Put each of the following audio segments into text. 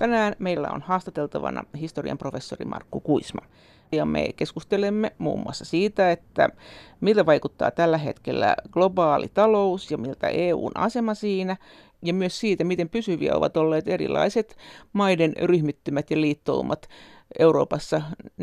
Tänään meillä on haastateltavana historian professori Markku Kuisma. Ja me keskustelemme muun muassa siitä, että miltä vaikuttaa tällä hetkellä globaali talous ja miltä EUn asema siinä, ja myös siitä, miten pysyviä ovat olleet erilaiset maiden ryhmittymät ja liittoumat Euroopassa,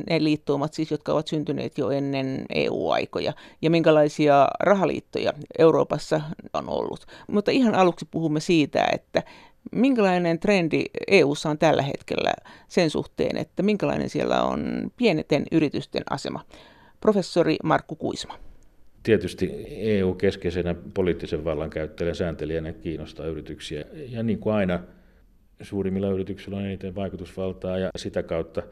ne liittoumat siis, jotka ovat syntyneet jo ennen EU-aikoja, ja minkälaisia rahaliittoja Euroopassa on ollut. Mutta ihan aluksi puhumme siitä, että minkälainen trendi EU:ssa on tällä hetkellä sen suhteen, että minkälainen siellä on pieneten yritysten asema. Professori Markku Kuisma. Tietysti EU keskeisenä poliittisen vallan käyttäjänä sääntelijänä kiinnostaa yrityksiä. Ja niin kuin aina, suurimmilla yrityksillä on eniten vaikutusvaltaa ja sitä kautta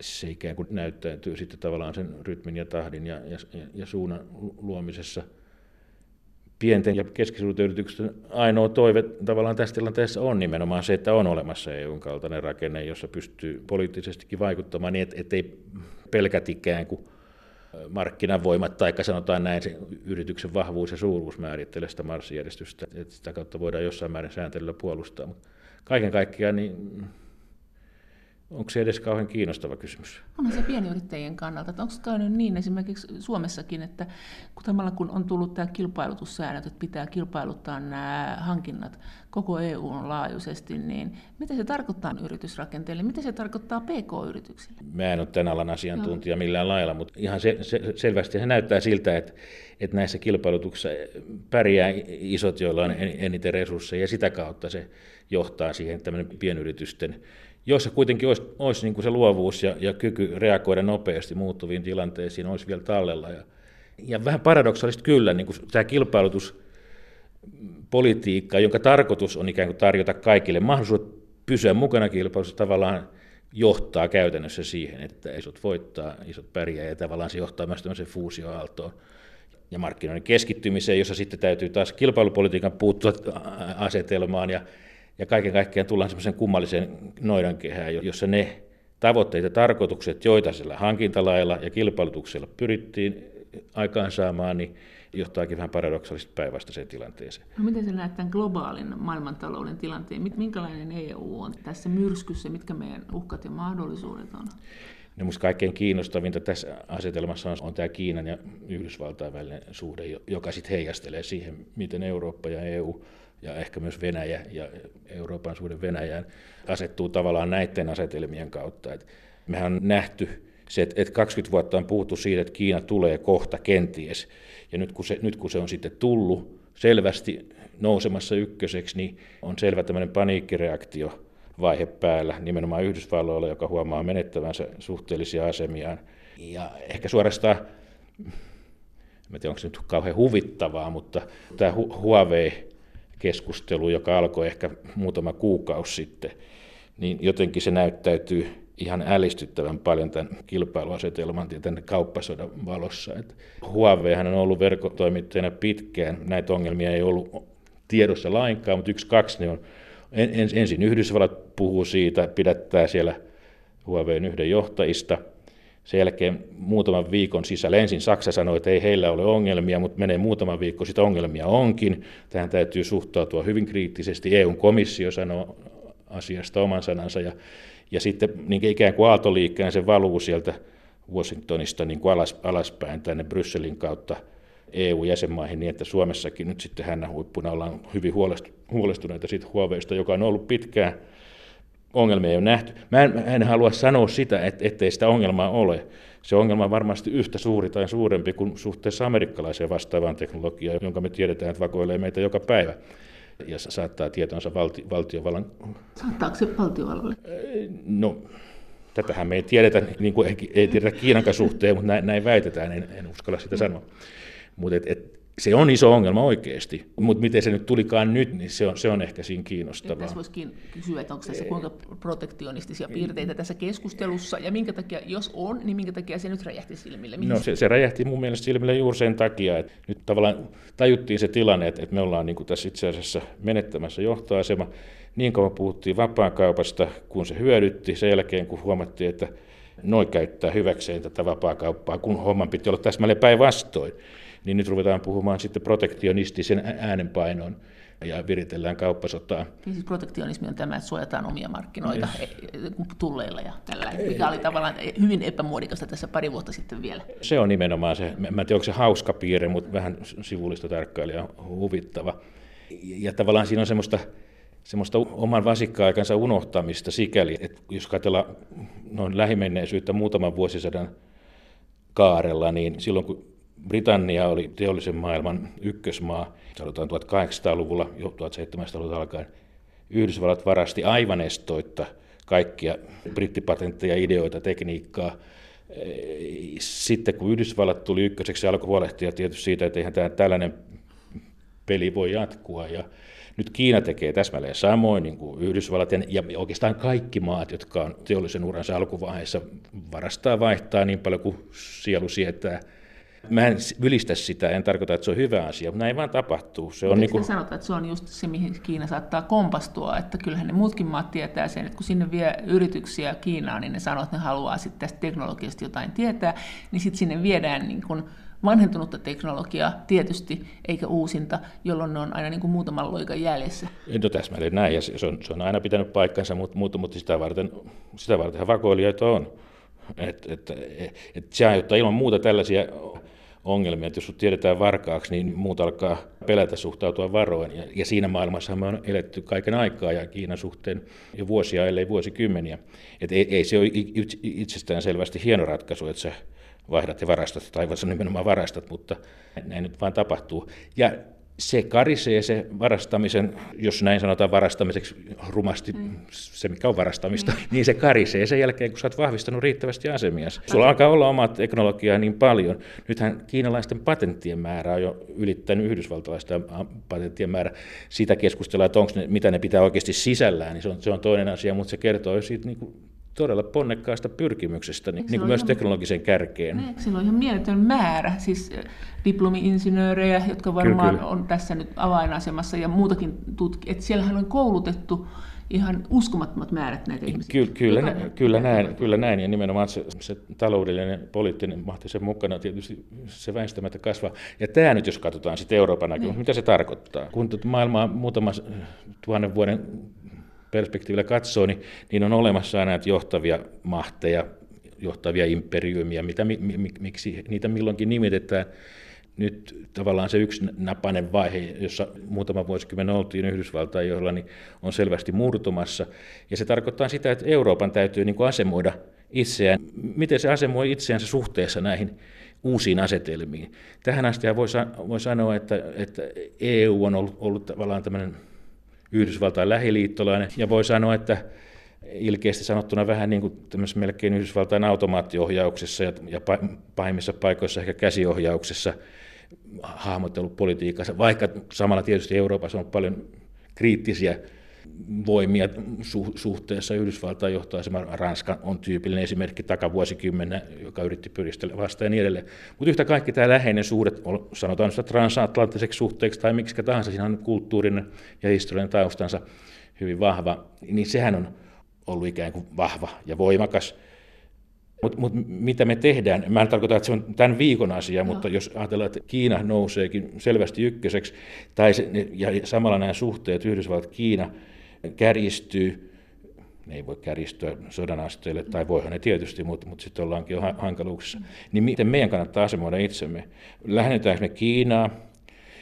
se ikään kuin näyttäytyy sitten tavallaan sen rytmin ja tahdin ja, ja, ja suunnan luomisessa. Pienten ja keskisuurten yritysten ainoa toive tavallaan tässä tilanteessa on nimenomaan se, että on olemassa EUn kaltainen rakenne, jossa pystyy poliittisestikin vaikuttamaan niin, että ei pelkät ikään kuin markkinavoimat, tai sanotaan näin, se yrityksen vahvuus ja suuruus määrittelee sitä marssijärjestystä, että sitä kautta voidaan jossain määrin sääntelyllä puolustaa. Mutta kaiken kaikkiaan niin onko se edes kauhean kiinnostava kysymys? Onhan se pienyrittäjien kannalta. Että onko käynyt niin esimerkiksi Suomessakin, että kun, kun on tullut tämä kilpailutussäännöt, että pitää kilpailuttaa nämä hankinnat koko EUn laajuisesti, niin mitä se tarkoittaa yritysrakenteelle? Mitä se tarkoittaa PK-yrityksille? Mä en ole tämän alan asiantuntija millään lailla, mutta ihan se, se, selvästi se näyttää siltä, että, että näissä kilpailutuksissa pärjää isot, joilla on eniten resursseja, ja sitä kautta se johtaa siihen tämmöinen pienyritysten jossa kuitenkin olisi, olisi niin kuin se luovuus ja, ja kyky reagoida nopeasti muuttuviin tilanteisiin, olisi vielä tallella. Ja, ja vähän paradoksaalista kyllä, niin kuin tämä kilpailutuspolitiikka, jonka tarkoitus on ikään kuin tarjota kaikille mahdollisuus pysyä mukana kilpailussa, tavallaan johtaa käytännössä siihen, että isot voittaa, isot pärjää, ja tavallaan se johtaa myös tämmöiseen fuusioaaltoon ja markkinoiden keskittymiseen, jossa sitten täytyy taas kilpailupolitiikan puuttua asetelmaan, ja ja kaiken kaikkiaan tullaan semmoisen kummallisen noidankehään, jossa ne tavoitteet ja tarkoitukset, joita sillä hankintalailla ja kilpailutuksella pyrittiin aikaansaamaan, niin johtaakin vähän paradoksaalisesti päinvastaiseen tilanteeseen. No miten sä näet tämän globaalin maailmantalouden tilanteen? Minkälainen EU on tässä myrskyssä? Mitkä meidän uhkat ja mahdollisuudet on? No minusta kaikkein kiinnostavinta tässä asetelmassa on, on tämä Kiinan ja Yhdysvaltain välinen suhde, joka sitten heijastelee siihen, miten Eurooppa ja EU ja ehkä myös Venäjä ja Euroopan suhde Venäjään asettuu tavallaan näiden asetelmien kautta. Et mehän on nähty se, että 20 vuotta on puhuttu siitä, että Kiina tulee kohta kenties, ja nyt kun se, nyt kun se on sitten tullut selvästi nousemassa ykköseksi, niin on selvä tämmöinen paniikkireaktio vaihe päällä nimenomaan Yhdysvalloilla, joka huomaa menettävänsä suhteellisia asemiaan. Ja ehkä suorastaan, en tiedä onko se nyt kauhean huvittavaa, mutta tämä Huawei keskustelu, joka alkoi ehkä muutama kuukausi sitten, niin jotenkin se näyttäytyy ihan älistyttävän paljon tämän kilpailuasetelman ja tämän kauppasodan valossa. Et Huawei on ollut verkkotoimittajana pitkään, näitä ongelmia ei ollut tiedossa lainkaan, mutta yksi, kaksi ne on. ensin Yhdysvallat puhuu siitä, pidättää siellä Huawein yhden johtajista – sen jälkeen muutaman viikon sisällä ensin Saksa sanoi, että ei heillä ole ongelmia, mutta menee muutama viikko, sitä ongelmia onkin. Tähän täytyy suhtautua hyvin kriittisesti. EUn komissio sanoo asiasta oman sanansa ja, ja sitten niin ikään kuin aaltoliikkeen se valuu sieltä Washingtonista niin kuin alas, alaspäin tänne Brysselin kautta EU-jäsenmaihin niin, että Suomessakin nyt sitten hän huippuna ollaan hyvin huolestuneita siitä Huaweista, joka on ollut pitkään – ongelmia ei ole nähty. Mä en, en halua sanoa sitä, et, ettei sitä ongelmaa ole. Se ongelma on varmasti yhtä suuri tai suurempi kuin suhteessa amerikkalaiseen vastaavaan teknologiaan, jonka me tiedetään, että vakoilee meitä joka päivä ja saattaa tietonsa valti, valtiovallan... Saattaako se valtiovallalle? No, tätähän me ei tiedetä, niin kuin ei, ei tiedetä Kiinan suhteen, mutta näin, näin väitetään, en, en uskalla sitä sanoa. Mutta et, et, se on iso ongelma oikeasti, mutta miten se nyt tulikaan nyt, niin se on, se on ehkä siinä kiinnostavaa. Tässä voisikin kysyä, että onko tässä kuinka protektionistisia piirteitä tässä keskustelussa, ja minkä takia, jos on, niin minkä takia se nyt räjähti silmille? Mihin no se, se räjähti mun mielestä silmille juuri sen takia, että nyt tavallaan tajuttiin se tilanne, että, että me ollaan niin kuin tässä itse asiassa menettämässä johtoasema. Niin kauan puhuttiin vapaakaupasta, kun se hyödytti, sen jälkeen kun huomattiin, että noin käyttää hyväkseen tätä vapaakauppaa, kun homman piti olla täsmälleen päinvastoin niin nyt ruvetaan puhumaan sitten protektionistisen äänenpainon ja viritellään kauppasotaa. Niin siis protektionismi on tämä, että suojataan omia markkinoita tulleilla ja tällä, mikä oli tavallaan hyvin epämuodikasta tässä pari vuotta sitten vielä. Se on nimenomaan se, mä en tiedä onko se hauska piirre, mutta vähän sivullista tarkkailija huvittava. Ja tavallaan siinä on semmoista, semmoista oman vasikka-aikansa unohtamista sikäli, että jos katsellaan noin lähimenneisyyttä muutaman vuosisadan kaarella, niin silloin kun Britannia oli teollisen maailman ykkösmaa, sanotaan 1800-luvulla, jo 1700-luvulta alkaen, Yhdysvallat varasti aivan estoitta kaikkia brittipatentteja, ideoita, tekniikkaa. Sitten kun Yhdysvallat tuli ykköseksi, se alkoi huolehtia tietysti siitä, että eihän tämä tällainen peli voi jatkua. Ja nyt Kiina tekee täsmälleen samoin niin kuin Yhdysvallat ja, ja oikeastaan kaikki maat, jotka on teollisen uransa alkuvaiheessa, varastaa vaihtaa niin paljon kuin sielu sietää – Mä en ylistä sitä, en tarkoita, että se on hyvä asia, mutta näin vaan tapahtuu. Se on niin kuin... sanotaan, että se on just se, mihin Kiina saattaa kompastua, että kyllähän ne muutkin maat tietää sen, että kun sinne vie yrityksiä Kiinaan, niin ne sanoo, että ne haluaa sitten tästä teknologiasta jotain tietää, niin sitten sinne viedään niin kuin vanhentunutta teknologiaa tietysti, eikä uusinta, jolloin ne on aina niin kuin muutaman loikan jäljessä. No täsmälleen näin, ja se on, se on aina pitänyt paikkansa, mutta, mutta, mutta sitä, varten, sitä varten vakoilijoita on. Et, et, et, et se aiheuttaa ilman muuta tällaisia ongelmia, että jos sut tiedetään varkaaksi, niin muut alkaa pelätä suhtautua varoin. Ja, ja siinä maailmassa me on eletty kaiken aikaa ja Kiinan suhteen jo vuosia, ellei vuosikymmeniä. Et ei, ei se ole itsestään selvästi hieno ratkaisu, että sä vaihdat ja varastat, tai se nimenomaan varastat, mutta näin nyt vaan tapahtuu. Ja se karisee se varastamisen, jos näin sanotaan varastamiseksi rumasti, mm. se mikä on varastamista, mm. niin se karisee sen jälkeen, kun sä oot vahvistanut riittävästi asemia. Sulla alkaa olla omat teknologiaa niin paljon. Nythän kiinalaisten patenttien määrä on jo ylittänyt yhdysvaltalaisten patenttien määrä. Sitä keskustellaan, että onko ne, mitä ne pitää oikeasti sisällään, niin se on, se on toinen asia, mutta se kertoo siitä niin kuin todella ponnekkaasta pyrkimyksestä, niin, niin kuin myös ihan, teknologisen kärkeen. Eikö sillä on ihan mieletön määrä, siis diplomi-insinöörejä, jotka varmaan kyllä, kyllä. on tässä nyt avainasemassa ja muutakin tutki, että siellähän on koulutettu ihan uskomattomat määrät näitä ihmisiä. Ky- kyllä, nä- kyllä, näin, kyllä näin, ja nimenomaan se, se taloudellinen, poliittinen mahti sen mukana tietysti se väistämättä kasvaa. Ja tämä nyt, jos katsotaan sitten Euroopan näkökulmasta, niin. mitä se tarkoittaa? Kun maailmaa muutama tuhannen vuoden perspektiivillä katsoo, niin, niin on olemassa näitä johtavia mahteja, johtavia imperiumia, mitä, mi, mi, miksi niitä milloinkin nimitetään. Nyt tavallaan se yksi napainen vaihe, jossa muutama vuosikymmen oltiin Yhdysvaltain johdolla, niin on selvästi murtumassa. Ja se tarkoittaa sitä, että Euroopan täytyy niin kuin asemoida itseään. Miten se asemoi itseänsä suhteessa näihin uusiin asetelmiin. Tähän asti voi, voi sanoa, että, että EU on ollut, ollut tavallaan tämmöinen Yhdysvaltain lähiliittolainen. Ja voi sanoa, että ilkeästi sanottuna vähän niin kuin melkein Yhdysvaltain automaattiohjauksessa ja, ja pahimmissa paikoissa ehkä käsiohjauksessa hahmotellut politiikassa, vaikka samalla tietysti Euroopassa on paljon kriittisiä voimia su- suhteessa Yhdysvaltain johtoasema. Ranska on tyypillinen esimerkki takavuosikymmenen, joka yritti pyristellä vastaan ja niin edelleen. Mutta yhtä kaikki tämä läheinen suhde, sanotaan sitä transatlanttiseksi suhteeksi tai miksi tahansa, siinä on kulttuurinen ja historiallinen taustansa hyvin vahva, niin sehän on ollut ikään kuin vahva ja voimakas. Mutta mut mitä me tehdään, mä en tarkoita, että se on tämän viikon asia, Joo. mutta jos ajatellaan, että Kiina nouseekin selvästi ykköseksi, tai se, ja samalla nämä suhteet Yhdysvallat-Kiina, kärjistyy, ne ei voi kärjistyä sodan asteelle, tai voihan ne tietysti, mutta, mutta sitten ollaankin jo hankaluuksissa. Niin miten meidän kannattaa asemoida itsemme? Lähdetäänkö me Kiinaa,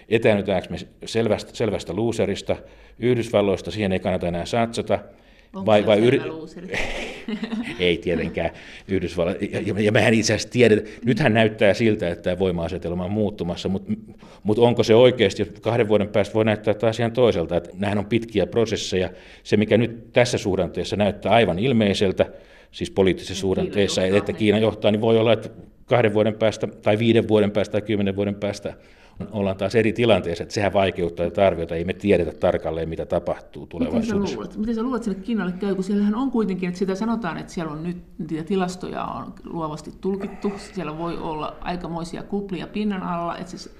etäännytäänkö me selvästä, selvästä luuserista, Yhdysvalloista, siihen ei kannata enää satsata, Onko vai, vai yri... Ei tietenkään Yhdysvallat. Ja, ja, ja mehän itse asiassa tiedetään, nythän näyttää siltä, että tämä voima-asetelma on muuttumassa, mutta, mutta onko se oikeasti, kahden vuoden päästä voi näyttää taas ihan toiselta, että nämähän on pitkiä prosesseja. Se, mikä nyt tässä suhdanteessa näyttää aivan ilmeiseltä, siis poliittisessa suhdanteessa, että Kiina johtaa, niin voi olla, että kahden vuoden päästä tai viiden vuoden päästä tai kymmenen vuoden päästä ollaan taas eri tilanteessa, että sehän vaikeuttaa tätä arviota, ei me tiedetä tarkalleen, mitä tapahtuu tulevaisuudessa. Miten sä luulet, Miten sä luulet sille Kiinalle käy, kun siellähän on kuitenkin, että sitä sanotaan, että siellä on nyt niitä tilastoja on luovasti tulkittu, siellä voi olla aikamoisia kuplia pinnan alla, että siis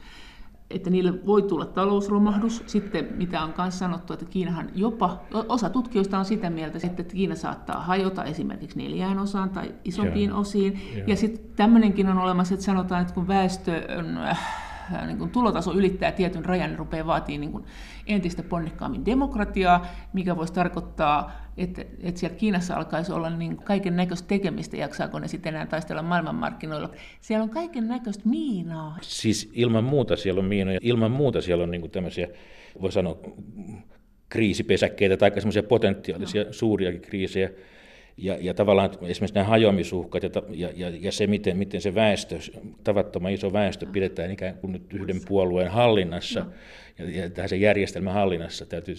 että niille voi tulla talousromahdus. Sitten mitä on myös sanottu, että Kiinahan jopa, osa tutkijoista on sitä mieltä, että Kiina saattaa hajota esimerkiksi neljään osaan tai isompiin yeah. osiin. Yeah. Ja sitten tämmöinenkin on olemassa, että sanotaan, että kun väestö on, äh, niin kuin tulotaso ylittää tietyn rajan, niin rupeaa vaatii niin kuin entistä ponnekkaammin demokratiaa, mikä voisi tarkoittaa, että, että siellä Kiinassa alkaisi olla niin kaiken näköistä tekemistä, jaksaako ne sitten enää taistella maailmanmarkkinoilla. Siellä on kaiken näköistä miinaa. Siis ilman muuta siellä on miinoja, ilman muuta siellä on niin kuin tämmöisiä, voi sanoa, kriisipesäkkeitä tai semmoisia potentiaalisia no. suuriakin kriisejä. Ja, ja tavallaan esimerkiksi nämä hajoamisuhkat ja, ja, ja, ja se, miten, miten se väestö, tavattoman iso väestö pidetään ikään kuin nyt yhden puolueen hallinnassa ja, ja tähän se järjestelmän hallinnassa. Täytyy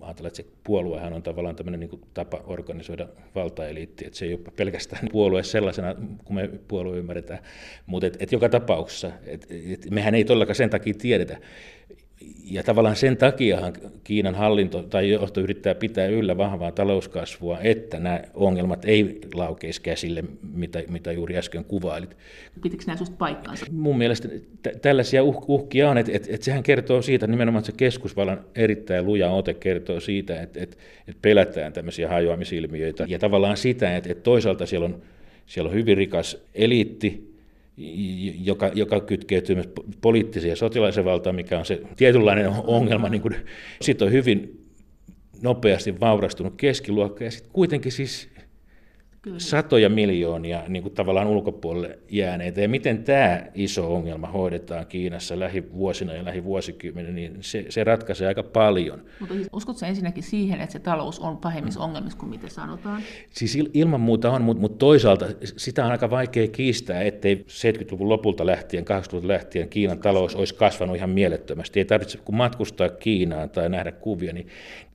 ajatella, että se puoluehan on tavallaan tämmöinen niin tapa organisoida valtaeliitti, että se ei ole pelkästään puolue sellaisena, kun me puolue ymmärretään, mutta et, et joka tapauksessa, et, et mehän ei todellakaan sen takia tiedetä, ja tavallaan sen takiahan Kiinan hallinto tai johto yrittää pitää yllä vahvaa talouskasvua, että nämä ongelmat ei laukeisi käsille, mitä, mitä juuri äsken kuvailit. Pitikö nämä sinusta paikkaansa? Mun mielestä t- tällaisia uh- uhkia on, että et, et sehän kertoo siitä, nimenomaan se keskusvallan erittäin luja ote kertoo siitä, että et, et pelätään tämmöisiä hajoamisilmiöitä ja tavallaan sitä, että et toisaalta siellä on, siellä on hyvin rikas eliitti, joka, joka kytkeytyy myös poliittiseen ja sotilaisen valtaan, mikä on se tietynlainen ongelma. Niin sitten on hyvin nopeasti vaurastunut keskiluokka ja sitten kuitenkin siis Kyllä. satoja miljoonia niin kuin tavallaan ulkopuolelle jääneitä. Ja miten tämä iso ongelma hoidetaan Kiinassa lähivuosina ja lähivuosikymmeninä, niin se, se ratkaisee aika paljon. Mutta siis uskotko ensinnäkin siihen, että se talous on pahimmissa ongelmissa kuin mitä sanotaan? Siis il, ilman muuta on, mutta, mutta toisaalta sitä on aika vaikea kiistää, ettei 70-luvun lopulta lähtien, 80-luvulta lähtien Kiinan talous olisi kasvanut ihan mielettömästi. Ei tarvitse kun matkustaa Kiinaan tai nähdä kuvia, niin,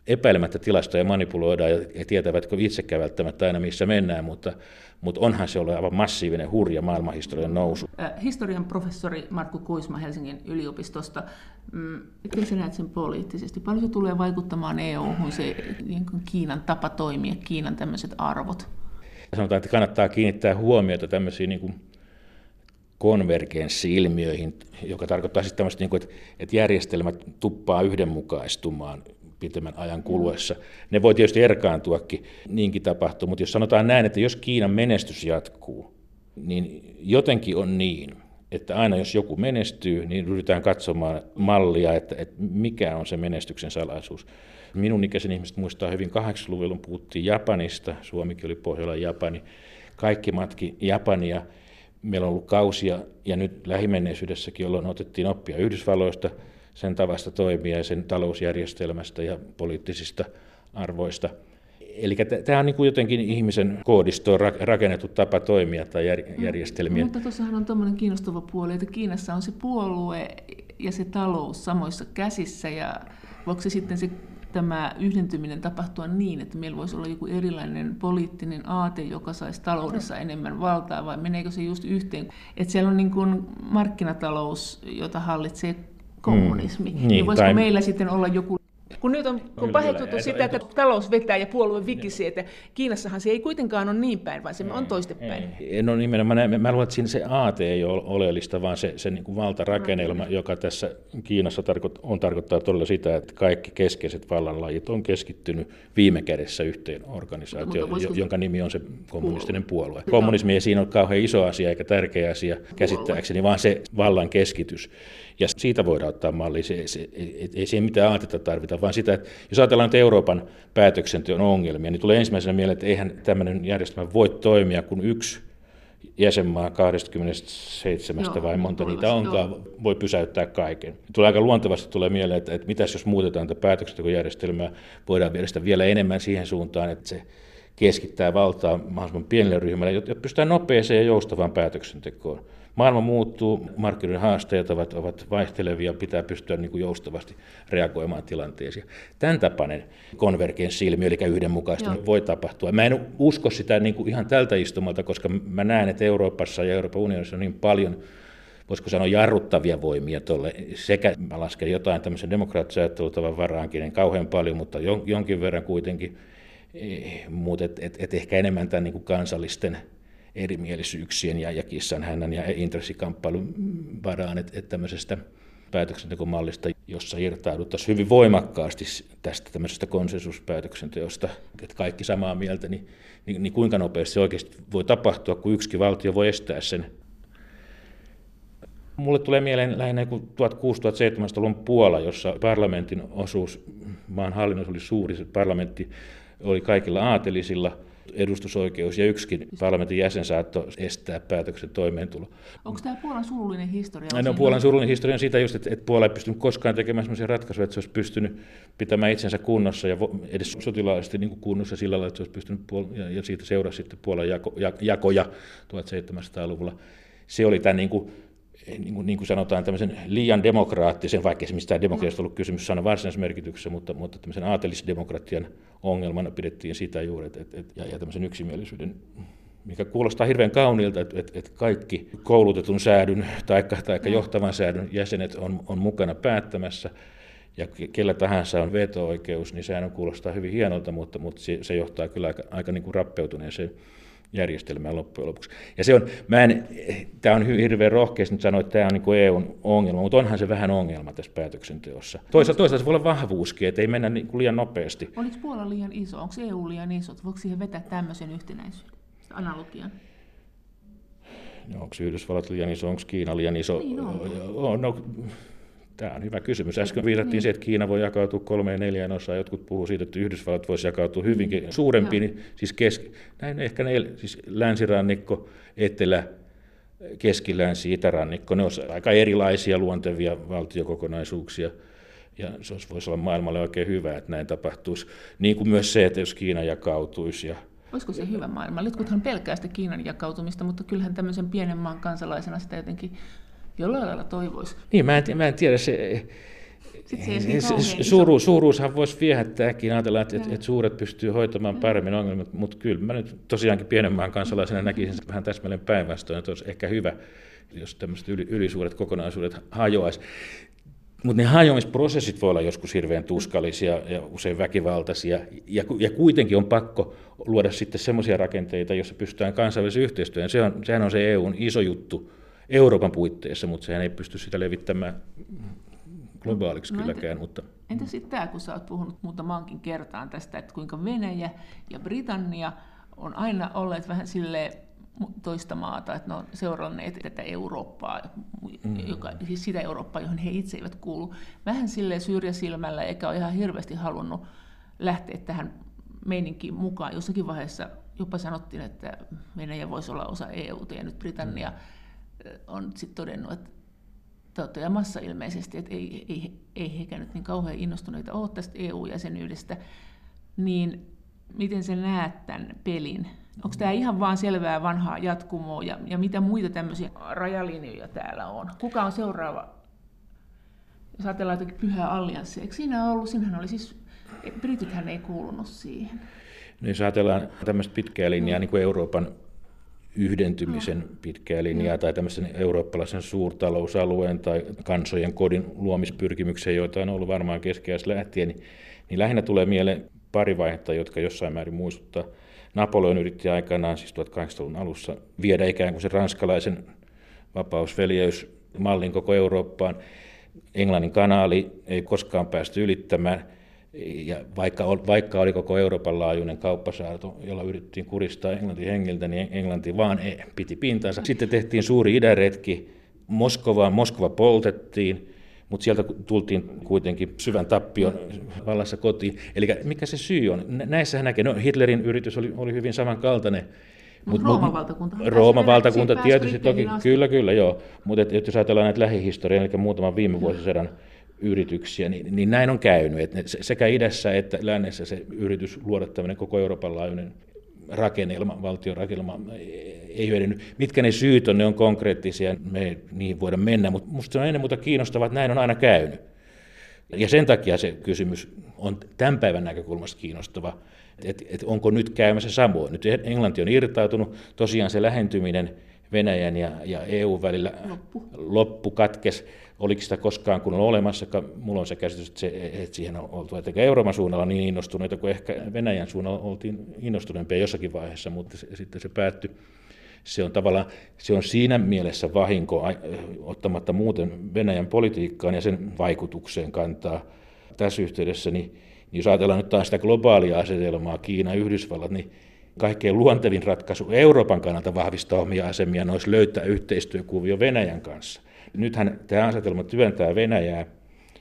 epäilemättä tilastoja manipuloidaan ja he tietävätkö itsekään välttämättä aina missä mennään, mutta, mutta onhan se ollut aivan massiivinen, hurja maailmanhistorian nousu. Historian professori Markku Kuisma Helsingin yliopistosta, mm, miten sä näet sen poliittisesti? Paljon se tulee vaikuttamaan EU-hun se niin Kiinan tapa toimia, Kiinan tämmöiset arvot? Sanotaan, että kannattaa kiinnittää huomiota tämmöisiin niin kuin konvergenssi-ilmiöihin, joka tarkoittaa siis tämmöistä, niin kuin, että, että järjestelmät tuppaa yhdenmukaistumaan pitemmän ajan kuluessa. Ne voi tietysti erkaantuakin, niinkin tapahtuu, mutta jos sanotaan näin, että jos Kiinan menestys jatkuu, niin jotenkin on niin, että aina jos joku menestyy, niin ryhdytään katsomaan mallia, että, että mikä on se menestyksen salaisuus. Minun ikäisen ihmiset muistaa hyvin 80-luvulla puhuttiin Japanista, Suomikin oli Pohjolan Japani, kaikki matki Japania. Meillä on ollut kausia ja nyt lähimenneisyydessäkin, jolloin otettiin oppia Yhdysvalloista – sen tavasta toimia ja sen talousjärjestelmästä ja poliittisista arvoista. Eli tämä on niin kuin jotenkin ihmisen koodistoon rakennettu tapa toimia tai järjestelmiä. Mutta tuossahan on tuommoinen kiinnostava puoli, että Kiinassa on se puolue ja se talous samoissa käsissä ja voiko se sitten se tämä yhdentyminen tapahtua niin, että meillä voisi olla joku erilainen poliittinen aate, joka saisi taloudessa enemmän valtaa, vai meneekö se just yhteen? Että siellä on niin kuin markkinatalous, jota hallitsee kommunismi. Mm, niin, niin voisiko tai... meillä sitten olla joku kun nyt on kun paheksuttu sitä, että talous vetää ja puolue vikisi, että Kiinassahan se ei kuitenkaan ole niin päin, vaan se on toistepäin. No nimenomaan, mä, mä luulen, että siinä se aate ei ole oleellista, vaan se, se niin kuin valtarakennelma, joka tässä Kiinassa tarko- on tarkoittaa todella sitä, että kaikki keskeiset vallanlajit on keskittynyt viime kädessä yhteen organisaatioon, voisiko... jonka nimi on se kommunistinen puolue. puolue. Kommunismi ei siinä ole kauhean iso asia eikä tärkeä asia käsittääkseni, vaan se vallan keskitys. Ja siitä voidaan ottaa malli. Se, se, ei, ei siihen mitään aatetta tarvita, vaan sitä, että jos ajatellaan nyt Euroopan päätöksenteon ongelmia, niin tulee ensimmäisenä mieleen, että eihän tämmöinen järjestelmä voi toimia, kun yksi jäsenmaa 27 joo, vai monta niitä onkaan, joo. voi pysäyttää kaiken. Tulee aika luontevasti tulee mieleen, että, että mitäs jos muutetaan tätä päätöksentekojärjestelmää, voidaan viedä sitä vielä enemmän siihen suuntaan, että se keskittää valtaa mahdollisimman pienelle ryhmälle, jotta pystytään nopeeseen ja joustavaan päätöksentekoon. Maailma muuttuu, markkinoiden haasteet ovat, ovat vaihtelevia, pitää pystyä niin kuin joustavasti reagoimaan tilanteeseen. Tämän tapainen konvergenssi-ilmiö, eli yhdenmukaistuminen, voi tapahtua. Mä en usko sitä niin kuin ihan tältä istumalta, koska mä näen, että Euroopassa ja Euroopan unionissa on niin paljon voisiko sanoa jarruttavia voimia tuolle. Sekä mä lasken jotain tämmöisen demokraattisen ajattelutavan varaankin, en kauhean paljon, mutta jonkin verran kuitenkin. Eh, mutta et, et, et ehkä enemmän tämän niin kuin kansallisten erimielisyyksien ja, ja kissan hännän ja intressikamppailun varaan, että, että tämmöisestä päätöksentekomallista, jossa irtauduttaisiin hyvin voimakkaasti tästä tämmöisestä konsensuspäätöksenteosta, että kaikki samaa mieltä, niin, niin, niin kuinka nopeasti se oikeasti voi tapahtua, kun yksikin valtio voi estää sen Mulle tulee mieleen lähinnä 1600-1700-luvun Puola, jossa parlamentin osuus maan hallinnossa oli suuri. Parlamentti oli kaikilla aatelisilla edustusoikeus ja yksikin parlamentin jäsen saattoi estää päätöksen toimeentulo. Onko tämä Puolan surullinen historia? No, Puolan surullinen historia on siitä just, että, että Puola ei pystynyt koskaan tekemään sellaisia ratkaisuja, että se olisi pystynyt pitämään itsensä kunnossa ja edes sotilaallisesti niin kunnossa sillä lailla, että se olisi pystynyt, puol- ja, ja siitä seurasi sitten Puolan jako, jakoja 1700-luvulla. Se oli tämä niin kuin, niin kuin, niin kuin sanotaan, tämmöisen liian demokraattisen, vaikka se mistään demokratiasta ollut kysymys sanan varsinaisessa merkityksessä, mutta, mutta tämmöisen aatelisdemokratian ongelmana pidettiin sitä juuri, että, että, ja, ja tämmöisen yksimielisyyden mikä kuulostaa hirveän kauniilta, että, että, että kaikki koulutetun säädyn tai, tai johtavan säädyn jäsenet on, on mukana päättämässä, ja kellä tahansa on veto-oikeus, niin sehän kuulostaa hyvin hienolta, mutta, mutta se, se johtaa kyllä aika, aika niin kuin rappeutuneeseen järjestelmään loppujen lopuksi. Ja se on, mä en, tämä on hirveän rohkeasti nyt sanoa, että tämä on niin EUn ongelma, mutta onhan se vähän ongelma tässä päätöksenteossa. Toisaalta, toisaalta se voi olla vahvuuskin, että ei mennä niin kuin liian nopeasti. Oliko Puola liian iso? Onko EU liian iso? Voiko siihen vetää tämmöisen yhtenäisyyden, analogian? No, onko Yhdysvallat liian iso, onko Kiina liian iso? Niin on. No, Tämä on hyvä kysymys. Äsken viitattiin niin. siihen, että Kiina voi jakautua kolmeen neljään osaan. Jotkut puhuu siitä, että Yhdysvallat voisi jakautua hyvinkin niin. suurempiin, niin, siis keski, näin ehkä ne, siis länsirannikko, etelä, keskilänsi, itärannikko, ne ovat aika erilaisia luontevia valtiokokonaisuuksia. Ja se voisi olla maailmalle oikein hyvä, että näin tapahtuisi. Niin kuin myös se, että jos Kiina jakautuisi ja Olisiko se hyvä maailma? Jotkuthan pelkää sitä Kiinan jakautumista, mutta kyllähän tämmöisen pienen maan kansalaisena sitä jotenkin jollain lailla toivoisi. Niin, mä en, mä en tiedä, se, niin Suuru, suuruushan voisi viehättääkin, ajatella, että, että, että suuret pystyy hoitamaan paremmin ongelmat, mutta kyllä mä nyt tosiaankin pienemmän kansalaisena näkisin vähän täsmälleen päinvastoin, että olisi ehkä hyvä, jos tämmöiset yli, ylisuuret kokonaisuudet hajoaisi. Mutta ne hajoamisprosessit voi olla joskus hirveän tuskallisia ja usein väkivaltaisia, ja, ja kuitenkin on pakko luoda sitten semmoisia rakenteita, joissa pystytään kansainvälisen yhteistyön. Se on, sehän on se EUn iso juttu, Euroopan puitteissa, mutta sehän ei pysty sitä levittämään globaaliksi no, kylläkään. Entä, mutta... entä sitten tämä, kun sä oot puhunut muutamaankin kertaan tästä, että kuinka Venäjä ja Britannia on aina olleet vähän sille toista maata, että ne on seuranneet tätä Eurooppaa, mm. joka, siis sitä Eurooppaa, johon he itse eivät kuulu, vähän sille syrjäsilmällä, eikä ole ihan hirveästi halunnut lähteä tähän meininkiin mukaan. Jossakin vaiheessa jopa sanottiin, että Venäjä voisi olla osa EUta ja nyt Britannia mm on sitten todennut, että toteamassa ilmeisesti, että ei, ei, ei hekään nyt niin kauhean innostuneita ole tästä EU-jäsenyydestä, niin miten sä näet tämän pelin? Onko tämä ihan vaan selvää vanhaa jatkumoa ja, ja mitä muita tämmöisiä rajalinjoja täällä on? Kuka on seuraava? Jos ajatellaan jotakin pyhää allianssia, eikö siinä ollut? Siinähän oli siis, Britithän ei kuulunut siihen. No jos ajatellaan tämmöistä pitkää linjaa, niin kuin Euroopan yhdentymisen pitkää linjaa tai tämmöisen eurooppalaisen suurtalousalueen tai kansojen kodin luomispyrkimyksiä, joita on ollut varmaan keskiässä lähtien, niin, niin lähinnä tulee mieleen pari vaihetta, jotka jossain määrin muistuttaa. Napoleon yritti aikanaan, siis 1800-luvun alussa, viedä ikään kuin sen ranskalaisen vapausveljeysmallin koko Eurooppaan. Englannin kanaali ei koskaan päästy ylittämään – ja vaikka, vaikka oli koko Euroopan laajuinen kauppasaarto, jolla yritettiin kuristaa Englantin hengiltä, niin Englanti vaan ei, piti pintansa. Sitten tehtiin suuri idäretki Moskovaan, Moskova poltettiin, mutta sieltä tultiin kuitenkin syvän tappion vallassa kotiin. Eli mikä se syy on? Näissähän näkee, no Hitlerin yritys oli, oli hyvin samankaltainen, Mut, Rooman valtakunta. Rooman valtakunta tietysti toki, kyllä, kyllä, joo. Mutta jos ajatellaan näitä lähihistoriaa, eli muutaman viime vuosisadan yrityksiä, niin, niin näin on käynyt. Että sekä idässä että lännessä se yritys luoda tämmöinen koko Euroopan laajuinen rakennelma, valtion rakennelma ei hyödynyt. Mitkä ne syyt on, ne on konkreettisia, me ei niihin voida mennä, mutta minusta se on ennen muuta kiinnostavaa, että näin on aina käynyt. Ja sen takia se kysymys on tämän päivän näkökulmasta kiinnostava, että et onko nyt käymässä samoin. Nyt Englanti on irtautunut, tosiaan se lähentyminen Venäjän ja, ja EU välillä loppu, loppu katkes oliko sitä koskaan kun on olemassa, mulla on se käsitys, että, se, että siihen on oltu että Euroopan suunnalla niin innostuneita kuin ehkä Venäjän suunnalla oltiin innostuneempia jossakin vaiheessa, mutta se, sitten se päättyi. Se on tavallaan, se on siinä mielessä vahinko ottamatta muuten Venäjän politiikkaan ja sen vaikutukseen kantaa. Tässä yhteydessä, niin, niin jos ajatellaan nyt taas sitä globaalia asetelmaa, Kiina, Yhdysvallat, niin kaikkein luontevin ratkaisu Euroopan kannalta vahvistaa omia asemia olisi löytää yhteistyökuvio Venäjän kanssa – Nythän tämä asetelma työntää Venäjää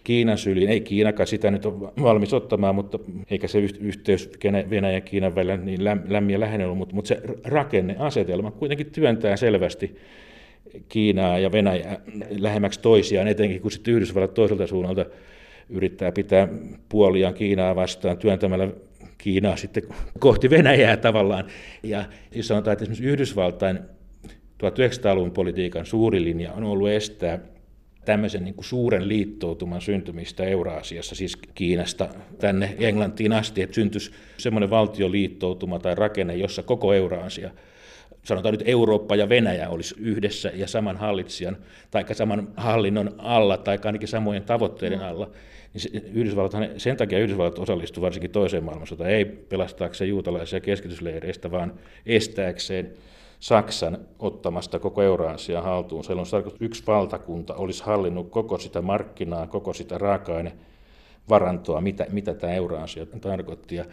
Kiinan syliin. Ei Kiinakaan sitä nyt ole valmis ottamaan, mutta eikä se yhteys Venäjän ja Kiinan välillä niin lämmin ja läheinen ollut, mutta, mutta se rakenneasetelma kuitenkin työntää selvästi Kiinaa ja Venäjää lähemmäksi toisiaan, etenkin kun sitten Yhdysvallat toiselta suunnalta yrittää pitää puoliaan Kiinaa vastaan työntämällä Kiinaa sitten kohti Venäjää tavallaan. Ja jos sanotaan, että esimerkiksi Yhdysvaltain 1900-luvun politiikan suuri linja on ollut estää tämmöisen niin kuin suuren liittoutuman syntymistä Euraasiassa, siis Kiinasta tänne Englantiin asti, että syntyisi semmoinen valtioliittoutuma tai rakenne, jossa koko Euraasia, sanotaan nyt Eurooppa ja Venäjä olisi yhdessä ja saman hallitsijan, tai saman hallinnon alla, tai ainakin samojen tavoitteiden mm. alla. Niin Yhdysvallat, sen takia Yhdysvallat osallistui varsinkin toiseen maailmansotaan, ei pelastaakseen juutalaisia keskitysleireistä, vaan estääkseen Saksan ottamasta koko Euraasia haltuun. Siellä on yksi valtakunta olisi hallinnut koko sitä markkinaa, koko sitä raaka varantoa, mitä, mitä tämä Euraasia tarkoitti. Ja,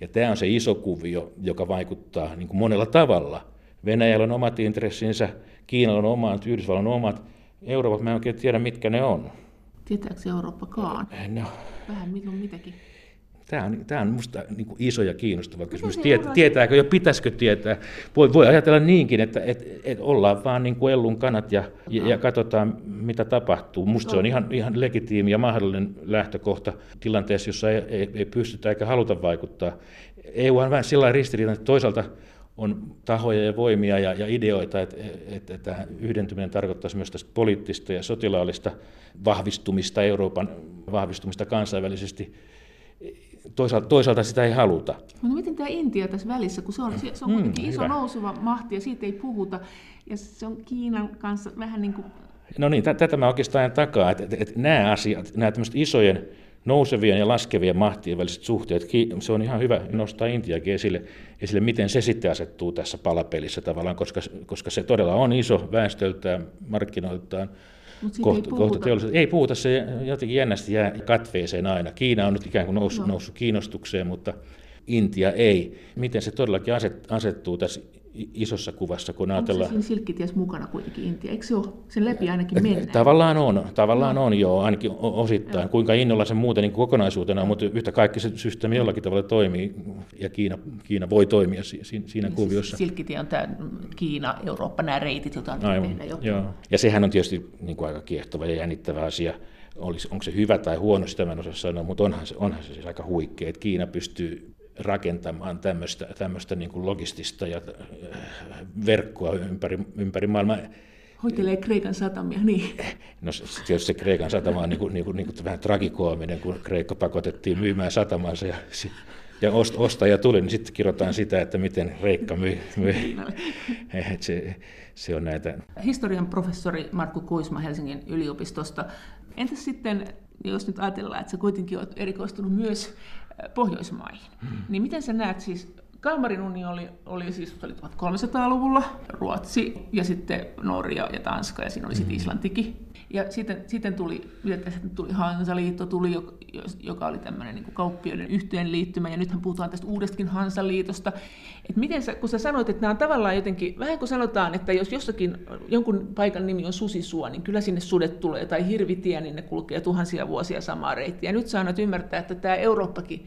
ja tämä on se iso kuvio, joka vaikuttaa niin kuin monella tavalla. Venäjällä on omat intressinsä, Kiinalla on omat, Yhdysvallan on omat. Euroopat, mä en oikein tiedä, mitkä ne on. Tietääkö Eurooppakaan? No. Vähän milloin mitäkin. Tämä on, tämä on minusta niin kuin iso ja kiinnostava kysymys. Tiet, tietääkö ja pitäisikö tietää? Voi, voi ajatella niinkin, että et, et ollaan vaan niin kuin ellun kanat ja, ja, ja katsotaan, mitä tapahtuu. Minusta se on ihan, ihan legitiimi ja mahdollinen lähtökohta tilanteessa, jossa ei, ei, ei pystytä eikä haluta vaikuttaa. EU on vähän sillä ristiriita, että toisaalta on tahoja ja voimia ja, ja ideoita, että, että, että yhdentyminen tarkoittaisi myös tästä poliittista ja sotilaallista vahvistumista, Euroopan vahvistumista kansainvälisesti toisaalta, toisaalta sitä ei haluta. No miten tämä Intia tässä välissä, kun se on, se on mm, iso hyvä. nouseva mahti ja siitä ei puhuta, ja se on Kiinan kanssa vähän niin kuin... No niin, tätä mä oikeastaan takaa, että, että, että nämä asiat, nämä tämmöiset isojen nousevien ja laskevien mahtien väliset suhteet, se on ihan hyvä nostaa Intiakin esille, esille miten se sitten asettuu tässä palapelissä tavallaan, koska, koska se todella on iso väestöltään, markkinoiltaan, kohta, ei kohta teollisuus. Ei puhuta, se jotenkin jännästi jää katveeseen aina. Kiina on nyt ikään kuin noussut, no. noussut kiinnostukseen, mutta Intia ei. Miten se todellakin asettuu tässä isossa kuvassa, kun ajatellaan... Onko se silkkities mukana kuitenkin Intia? Eikö se ole? Sen läpi ainakin mennä? Tavallaan on, tavallaan no. on jo, ainakin osittain. Joo. Kuinka innolla se muuten niin kokonaisuutena on, mutta yhtä kaikki se systeemi jollakin tavalla toimii, ja Kiina, Kiina voi toimia siinä, siinä niin kuviossa. Siis silkkitie on tämä Kiina, Eurooppa, nämä reitit, joita on Aivan, tehdä jo. Joo. Ja sehän on tietysti niin kuin aika kiehtova ja jännittävä asia. Olisi, onko se hyvä tai huono, sitä mä en osaa sanoa, mutta onhan se, onhan se siis aika huikea, että Kiina pystyy rakentamaan tämmöistä, tämmöistä niin kuin logistista ja äh, verkkoa ympäri, ympäri maailmaa. Hoitelee Kreikan satamia, niin. No tietysti se Kreikan satama on niin kuin, niin kuin, niin kuin vähän tragikoominen, kun Kreikka pakotettiin myymään satamansa ja, ja ostaja tuli, niin sitten kirjoitetaan sitä, että miten Kreikka myi. myi. se, se on näitä. Historian professori Markku Kuisma Helsingin yliopistosta. Entäs sitten, jos nyt ajatellaan, että sä kuitenkin olet erikoistunut myös Pohjoismaihin. Hmm. Niin miten sä näet siis, Kalmarin uni oli, oli siis oli 1300-luvulla, Ruotsi ja sitten Norja ja Tanska ja siinä oli sitten hmm. Islantikin. Ja sitten, sitten tuli, sitten tuli Hansaliitto, tuli, joka oli tämmöinen niin kauppioiden yhteenliittymä, ja nythän puhutaan tästä uudestakin Hansaliitosta. Et miten sä, kun sä sanoit, että nämä on tavallaan jotenkin, vähän kuin sanotaan, että jos jossakin jonkun paikan nimi on Susisua, niin kyllä sinne sudet tulee, tai Hirvitie, niin ne kulkee tuhansia vuosia samaa reittiä. Ja nyt sä annat ymmärtää, että tämä Eurooppakin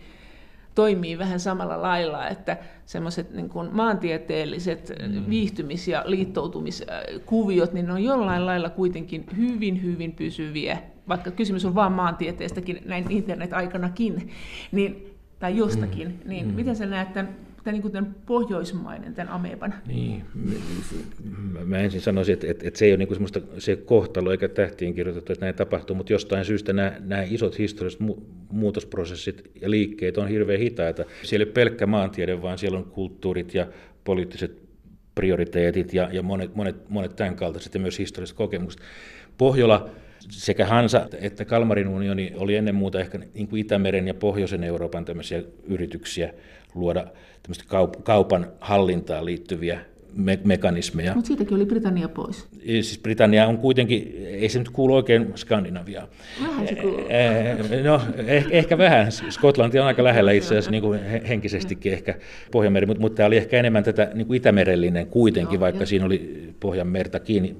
toimii vähän samalla lailla, että semmoiset niin kuin maantieteelliset mm. viihtymis- ja liittoutumiskuviot, niin ne on jollain lailla kuitenkin hyvin, hyvin pysyviä, vaikka kysymys on vain maantieteestäkin näin internet-aikanakin, niin, tai jostakin, mm. niin mm. miten sä näet tämän tämä niin tämän pohjoismainen, tämän ameban. Niin, mä ensin sanoisin, että, että, että se ei ole niin kuin se kohtalo eikä tähtiin kirjoitettu, että näin tapahtuu, mutta jostain syystä nämä, nämä isot historialliset muutosprosessit ja liikkeet on hirveän hitaita. Siellä ei ole pelkkä maantiede, vaan siellä on kulttuurit ja poliittiset prioriteetit ja, ja monet, monet, monet tämän kaltaiset ja myös historialliset kokemukset. Pohjola sekä Hansa että Kalmarin unioni oli ennen muuta ehkä niin kuin Itämeren ja Pohjoisen Euroopan tämmöisiä yrityksiä luoda kaupan hallintaan liittyviä me- mekanismeja. Mutta siitäkin oli Britannia pois. Siis Britannia on kuitenkin, ei se nyt kuulu oikein Skandinaviaan. Vähän se kuuluu. No, ehkä, ehkä vähän. Skotlanti on aika lähellä itse asiassa niin kuin henkisestikin ehkä Pohjanmeri, mutta, mutta tämä oli ehkä enemmän tätä niin kuin itämerellinen kuitenkin, no, vaikka jo. siinä oli Pohjanmerta kiinni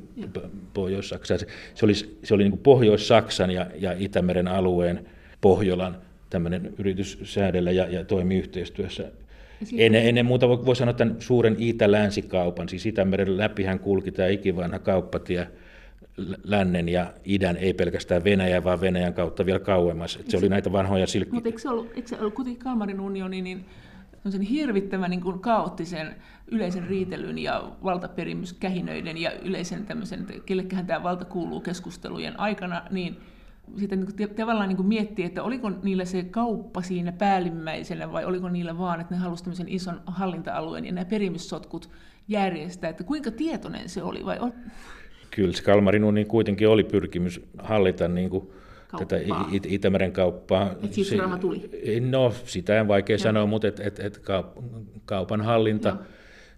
Pohjois-Saksaan. Se, se oli, se oli niin kuin Pohjois-Saksan ja, ja Itämeren alueen Pohjolan tämmöinen yritys säädellä ja, ja toimii yhteistyössä Ennen, ennen muuta voi, voi sanoa tämän suuren itä-länsikaupan, siis Itämeren läpihän kulki tämä ikivanha kauppatie lännen ja idän, ei pelkästään Venäjän, vaan Venäjän kautta vielä kauemmas. se, se oli näitä vanhoja silkki... Mutta eikö se ollut, eikö se ollut kuitenkin Kalmarin unioni, niin sen hirvittävän niin kuin kaoottisen yleisen riitelyn ja valtaperimyskähinöiden ja yleisen tämmöisen, kellekähän tämä valta kuuluu keskustelujen aikana, niin sitä niin kuin, tavallaan niin kuin miettiä, että oliko niillä se kauppa siinä päällimmäisenä vai oliko niillä vaan, että ne halusivat ison hallinta-alueen ja nämä perimyssotkut järjestää, että kuinka tietoinen se oli vai Kyllä se Kalmarin unioni kuitenkin oli pyrkimys hallita niin kuin tätä It- Itämeren kauppaa. Et siis raha tuli? No, sitä en vaikea Joo. sanoa, mutta et, et, et kaupan hallinta, Joo.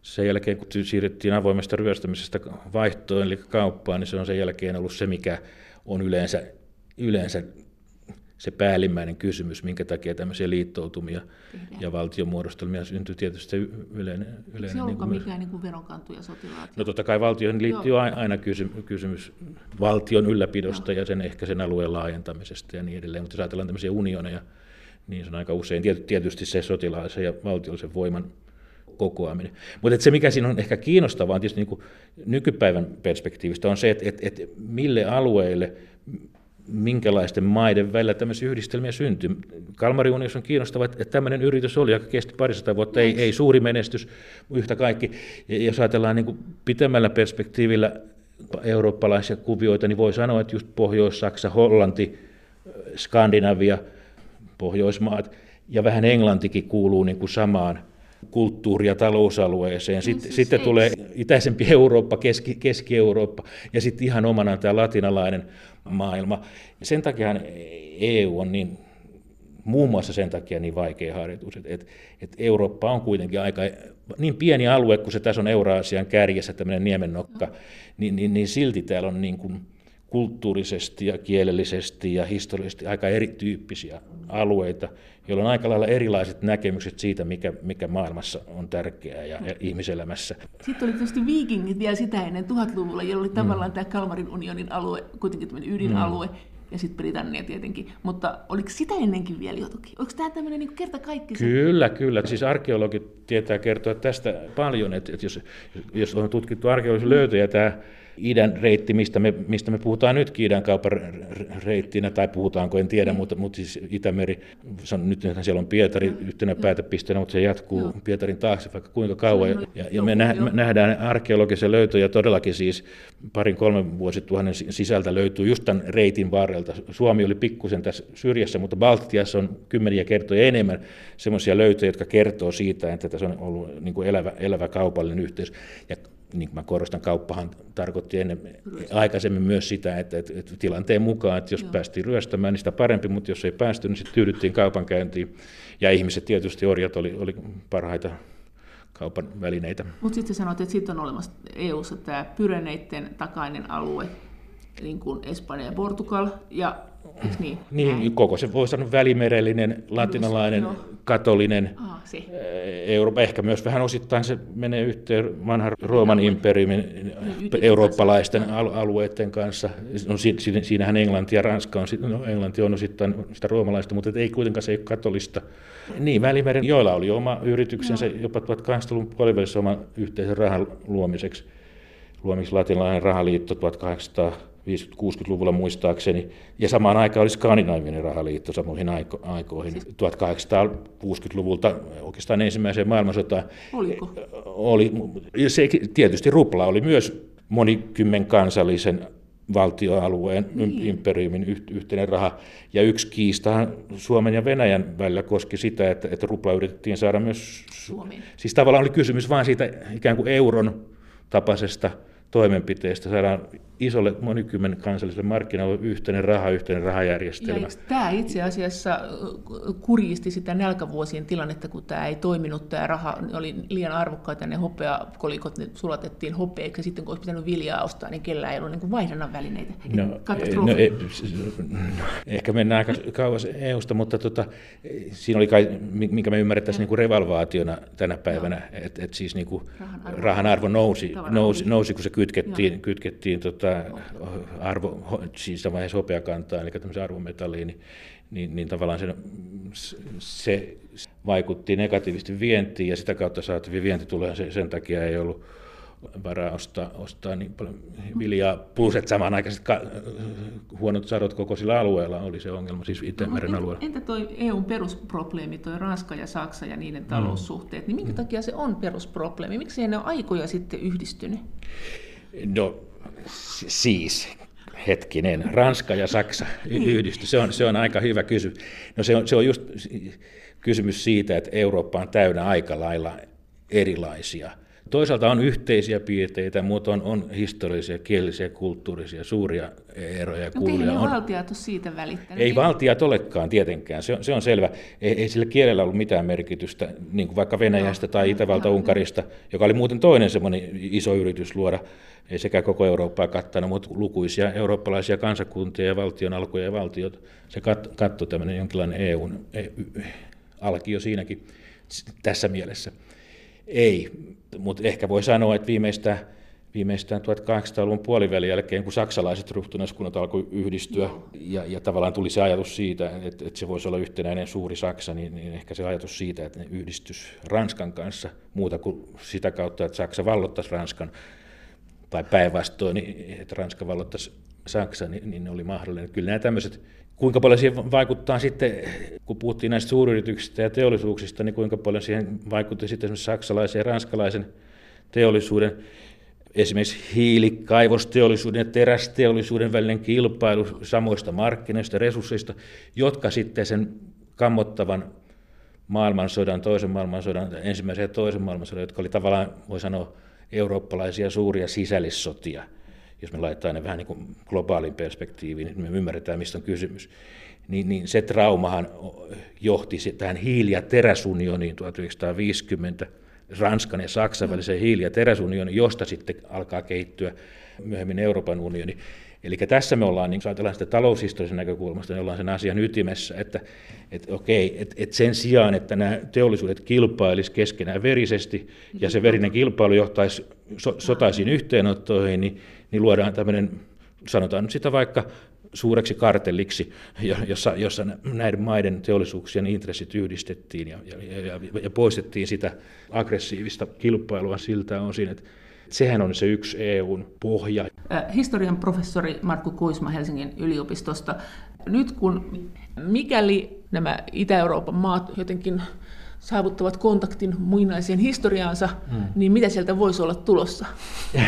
sen jälkeen kun siirryttiin avoimesta ryöstämisestä vaihtoon, eli kauppaan, niin se on sen jälkeen ollut se, mikä on yleensä yleensä se päällimmäinen kysymys, minkä takia tämmöisiä liittoutumia Tehdään. ja valtiomuodostelmia syntyy tietysti se yleinen... yleinen se niin kuin mikään niin kuin veronkantu ja sotilaat? No totta kai valtioon liittyy Joo. aina kysymys, kysymys valtion ylläpidosta Joo. ja sen ehkä sen alueen laajentamisesta ja niin edelleen, mutta jos ajatellaan tämmöisiä unioneja, niin se on aika usein tietysti se sotilaisen ja valtiollisen voiman kokoaminen. Mutta se, mikä siinä on ehkä kiinnostavaa tietysti niin kuin nykypäivän perspektiivistä, on se, että, että, että mille alueille minkälaisten maiden välillä tämmöisiä yhdistelmiä syntyy. Kalmarin unionissa on kiinnostavaa, että tämmöinen yritys oli, joka kesti parisataa vuotta, ei, ei suuri menestys yhtä kaikki. Ja jos ajatellaan niin pitemmällä perspektiivillä eurooppalaisia kuvioita, niin voi sanoa, että just Pohjois-Saksa, Hollanti, Skandinavia, Pohjoismaat ja vähän Englantikin kuuluu niin kuin samaan kulttuuri- ja talousalueeseen. Sitten, siis sitten tulee itäisempi Eurooppa, Keski, Keski-Eurooppa ja sitten ihan omana tämä latinalainen maailma. Sen takia EU on niin, muun muassa sen takia niin vaikea harjoitus, että, että, että Eurooppa on kuitenkin aika niin pieni alue, kun se tässä on Euraasian kärjessä, tämmöinen niemennokka, niin, niin, niin silti täällä on niin kuin kulttuurisesti ja kielellisesti ja historiallisesti aika erityyppisiä alueita, joilla on aika lailla erilaiset näkemykset siitä, mikä, mikä maailmassa on tärkeää ja, ja ihmiselämässä. Sitten oli tietysti viikingit vielä sitä ennen 1000-luvulla, jolloin oli mm. tavallaan mm. tämä Kalmarin unionin alue, kuitenkin tämmöinen ydinalue, mm ja sitten Britannia tietenkin. Mutta oliko sitä ennenkin vielä jotakin? Onko tämä tämmöinen niin kerta kaikki? Kyllä, kyllä. Siis arkeologit tietää kertoa tästä paljon, että, että jos, jos on tutkittu arkeologisia löytöjä, tämä idän reitti, mistä me, mistä me puhutaan nytkin idän kaupan reittinä, tai puhutaanko, en tiedä, mm. mutta, mutta siis Itämeri, se on, nyt siellä on Pietari mm. yhtenä päätepisteenä, mutta se jatkuu Joo. Pietarin taakse vaikka kuinka kauan. Ja, ja, ja me, nä, me nähdään arkeologisia löytöjä todellakin siis parin kolmen vuosituhannen sisältä löytyy just tämän reitin varrelta. Suomi oli pikkusen tässä syrjässä, mutta Baltiassa on kymmeniä kertoja enemmän semmoisia löytöjä, jotka kertoo siitä, että tässä on ollut niin kuin elävä, elävä kaupallinen yhteys. Ja niin kuin mä korostan, kauppahan tarkoitti ennen, aikaisemmin myös sitä, että, että, että tilanteen mukaan, että jos Joo. päästiin ryöstämään, niin sitä parempi, mutta jos ei päästy, niin sitten tyydyttiin kaupankäyntiin. Ja ihmiset tietysti, orjat oli, oli parhaita kaupan välineitä. Mutta sitten sanoit, että sitten on olemassa EU-ssa tämä Pyreneiden takainen alue, niin kuin Espanja ja Portugal, ja niin? Niin, koko se voi sanoa välimerellinen, latinalainen, no. katolinen ah, Eurooppa. Ehkä myös vähän osittain se menee yhteen vanhan Rooman imperiumin eurooppalaisten alueiden kanssa. No, siinähän Englanti ja Ranska on, no, Englanti on osittain sitä roomalaista, mutta ei kuitenkaan se ei katolista. Niin, Välimeren, joilla oli oma yrityksensä no. jopa 1800-luvun puolivälissä oman yhteisen rahan luomiseksi. Luomiksi latinalainen rahaliitto 1800 50-60-luvulla muistaakseni, ja samaan aikaan oli skandinaavinen rahaliitto samoihin aiko- aikoihin, siis... 1860-luvulta oikeastaan ensimmäiseen maailmansotaan. Oliko? Oli, se, tietysti rupla oli myös monikymmen kansallisen valtioalueen niin. imperiumin yhteinen raha. Ja yksi kiistahan Suomen ja Venäjän välillä koski sitä, että, että rupla yritettiin saada myös... Suomeen. Siis tavallaan oli kysymys vain siitä ikään kuin euron tapaisesta toimenpiteestä, saadaan isolle monikymmen kansalliselle markkinalle yhteinen raha, yhteinen rahajärjestelmä. Ja tämä itse asiassa kurjisti sitä nälkävuosien tilannetta, kun tämä ei toiminut, tämä raha oli liian arvokkaita, ne hopeakolikot ne sulatettiin hopeaksi, ja sitten kun olisi pitänyt viljaa ostaa, niin kellään ei ollut niin vaihdannan välineitä. No, no, no, ehkä mennään aika kauas EUsta, mutta tota, siinä oli kai, minkä me ymmärrettäisiin niin revalvaationa tänä päivänä, että et siis niin kuin rahan, arvo, rahan arvo nousi, nousi, nousi, kun se kytkettiin, kytkettiin tota arvo, siis vaiheessa hopeakantaa, eli tämmöisen arvometalliin, niin, niin, niin tavallaan se, se vaikutti negatiivisesti vientiin ja sitä kautta saatavia vientituloja sen, sen takia ei ollut varaa ostaa, ostaa niin paljon viljaa, plus että samanaikaiset ka- huonot sadot koko sillä alueella oli se ongelma, siis Itämeren no, alueella. Entä tuo EUn perusprobleemi, tuo Ranska ja Saksa ja niiden taloussuhteet, niin minkä mm. takia se on perusprobleemi? Miksi ne ole aikoja sitten yhdistynyt? No siis, hetkinen, Ranska ja Saksa niin. yhdisty, se on, se on aika hyvä kysymys. No se on, se on just kysymys siitä, että Eurooppa on täynnä aika lailla erilaisia Toisaalta on yhteisiä piirteitä, mutta on, on historiallisia, kielisiä, kulttuurisia, suuria eroja. No kuulia. on valtiat ole siitä välittänyt. Ei valtiat olekaan tietenkään, se on, se on selvä. Ei, ei sillä kielellä ollut mitään merkitystä, niin kuin vaikka Venäjästä no, tai Itävalta-Unkarista, joka oli muuten toinen semmoinen iso yritys luoda ei sekä koko Eurooppaa kattanut, mutta lukuisia eurooppalaisia kansakuntia ja valtion alkuja ja valtiot. Se kat, katsoi tämmöinen jonkinlainen EUn e, alkio siinäkin tässä mielessä. Ei, mutta ehkä voi sanoa, että viimeistään, viimeistään 1800-luvun puolivälin jälkeen, kun saksalaiset ruhtinaskunnat alkoi yhdistyä ja, ja tavallaan tuli se ajatus siitä, että, että se voisi olla yhtenäinen suuri Saksa, niin, niin ehkä se ajatus siitä, että ne yhdistys Ranskan kanssa muuta kuin sitä kautta, että Saksa vallottaisi Ranskan, tai päinvastoin, niin, että Ranska vallottaisi Saksa, niin, niin ne oli mahdollinen. Kyllä nämä tämmöiset Kuinka paljon siihen vaikuttaa sitten, kun puhuttiin näistä suuryrityksistä ja teollisuuksista, niin kuinka paljon siihen vaikutti sitten esimerkiksi saksalaisen ja ranskalaisen teollisuuden, esimerkiksi hiilikaivosteollisuuden ja terästeollisuuden välinen kilpailu samoista markkinoista ja resursseista, jotka sitten sen kammottavan maailmansodan, toisen maailmansodan, ensimmäisen ja toisen maailmansodan, jotka oli tavallaan, voi sanoa, eurooppalaisia suuria sisällissotia – jos me laitetaan ne vähän niin kuin globaalin perspektiiviin, niin me ymmärretään, mistä on kysymys. Niin, niin se traumahan johti tähän hiili- ja teräsunioniin 1950, Ranskan ja Saksan väliseen hiili- ja teräsunioniin, josta sitten alkaa kehittyä myöhemmin Euroopan unioni. Eli tässä me ollaan, niin ajatellaan sitä taloushistorian näkökulmasta, niin ollaan sen asian ytimessä, että, että okei, että, että sen sijaan, että nämä teollisuudet kilpailisi keskenään verisesti, ja se verinen kilpailu johtaisi so, sotaisiin yhteenottoihin, niin, niin luodaan tämmöinen, sanotaan nyt sitä vaikka suureksi kartelliksi, jossa, jossa näiden maiden teollisuuksien intressit yhdistettiin ja, ja, ja, ja poistettiin sitä aggressiivista kilpailua siltä osin, että Sehän on se yksi EUn pohja. Historian professori Markku Kuisma Helsingin yliopistosta. Nyt kun mikäli nämä Itä-Euroopan maat jotenkin saavuttavat kontaktin muinaiseen historiaansa, hmm. niin mitä sieltä voisi olla tulossa?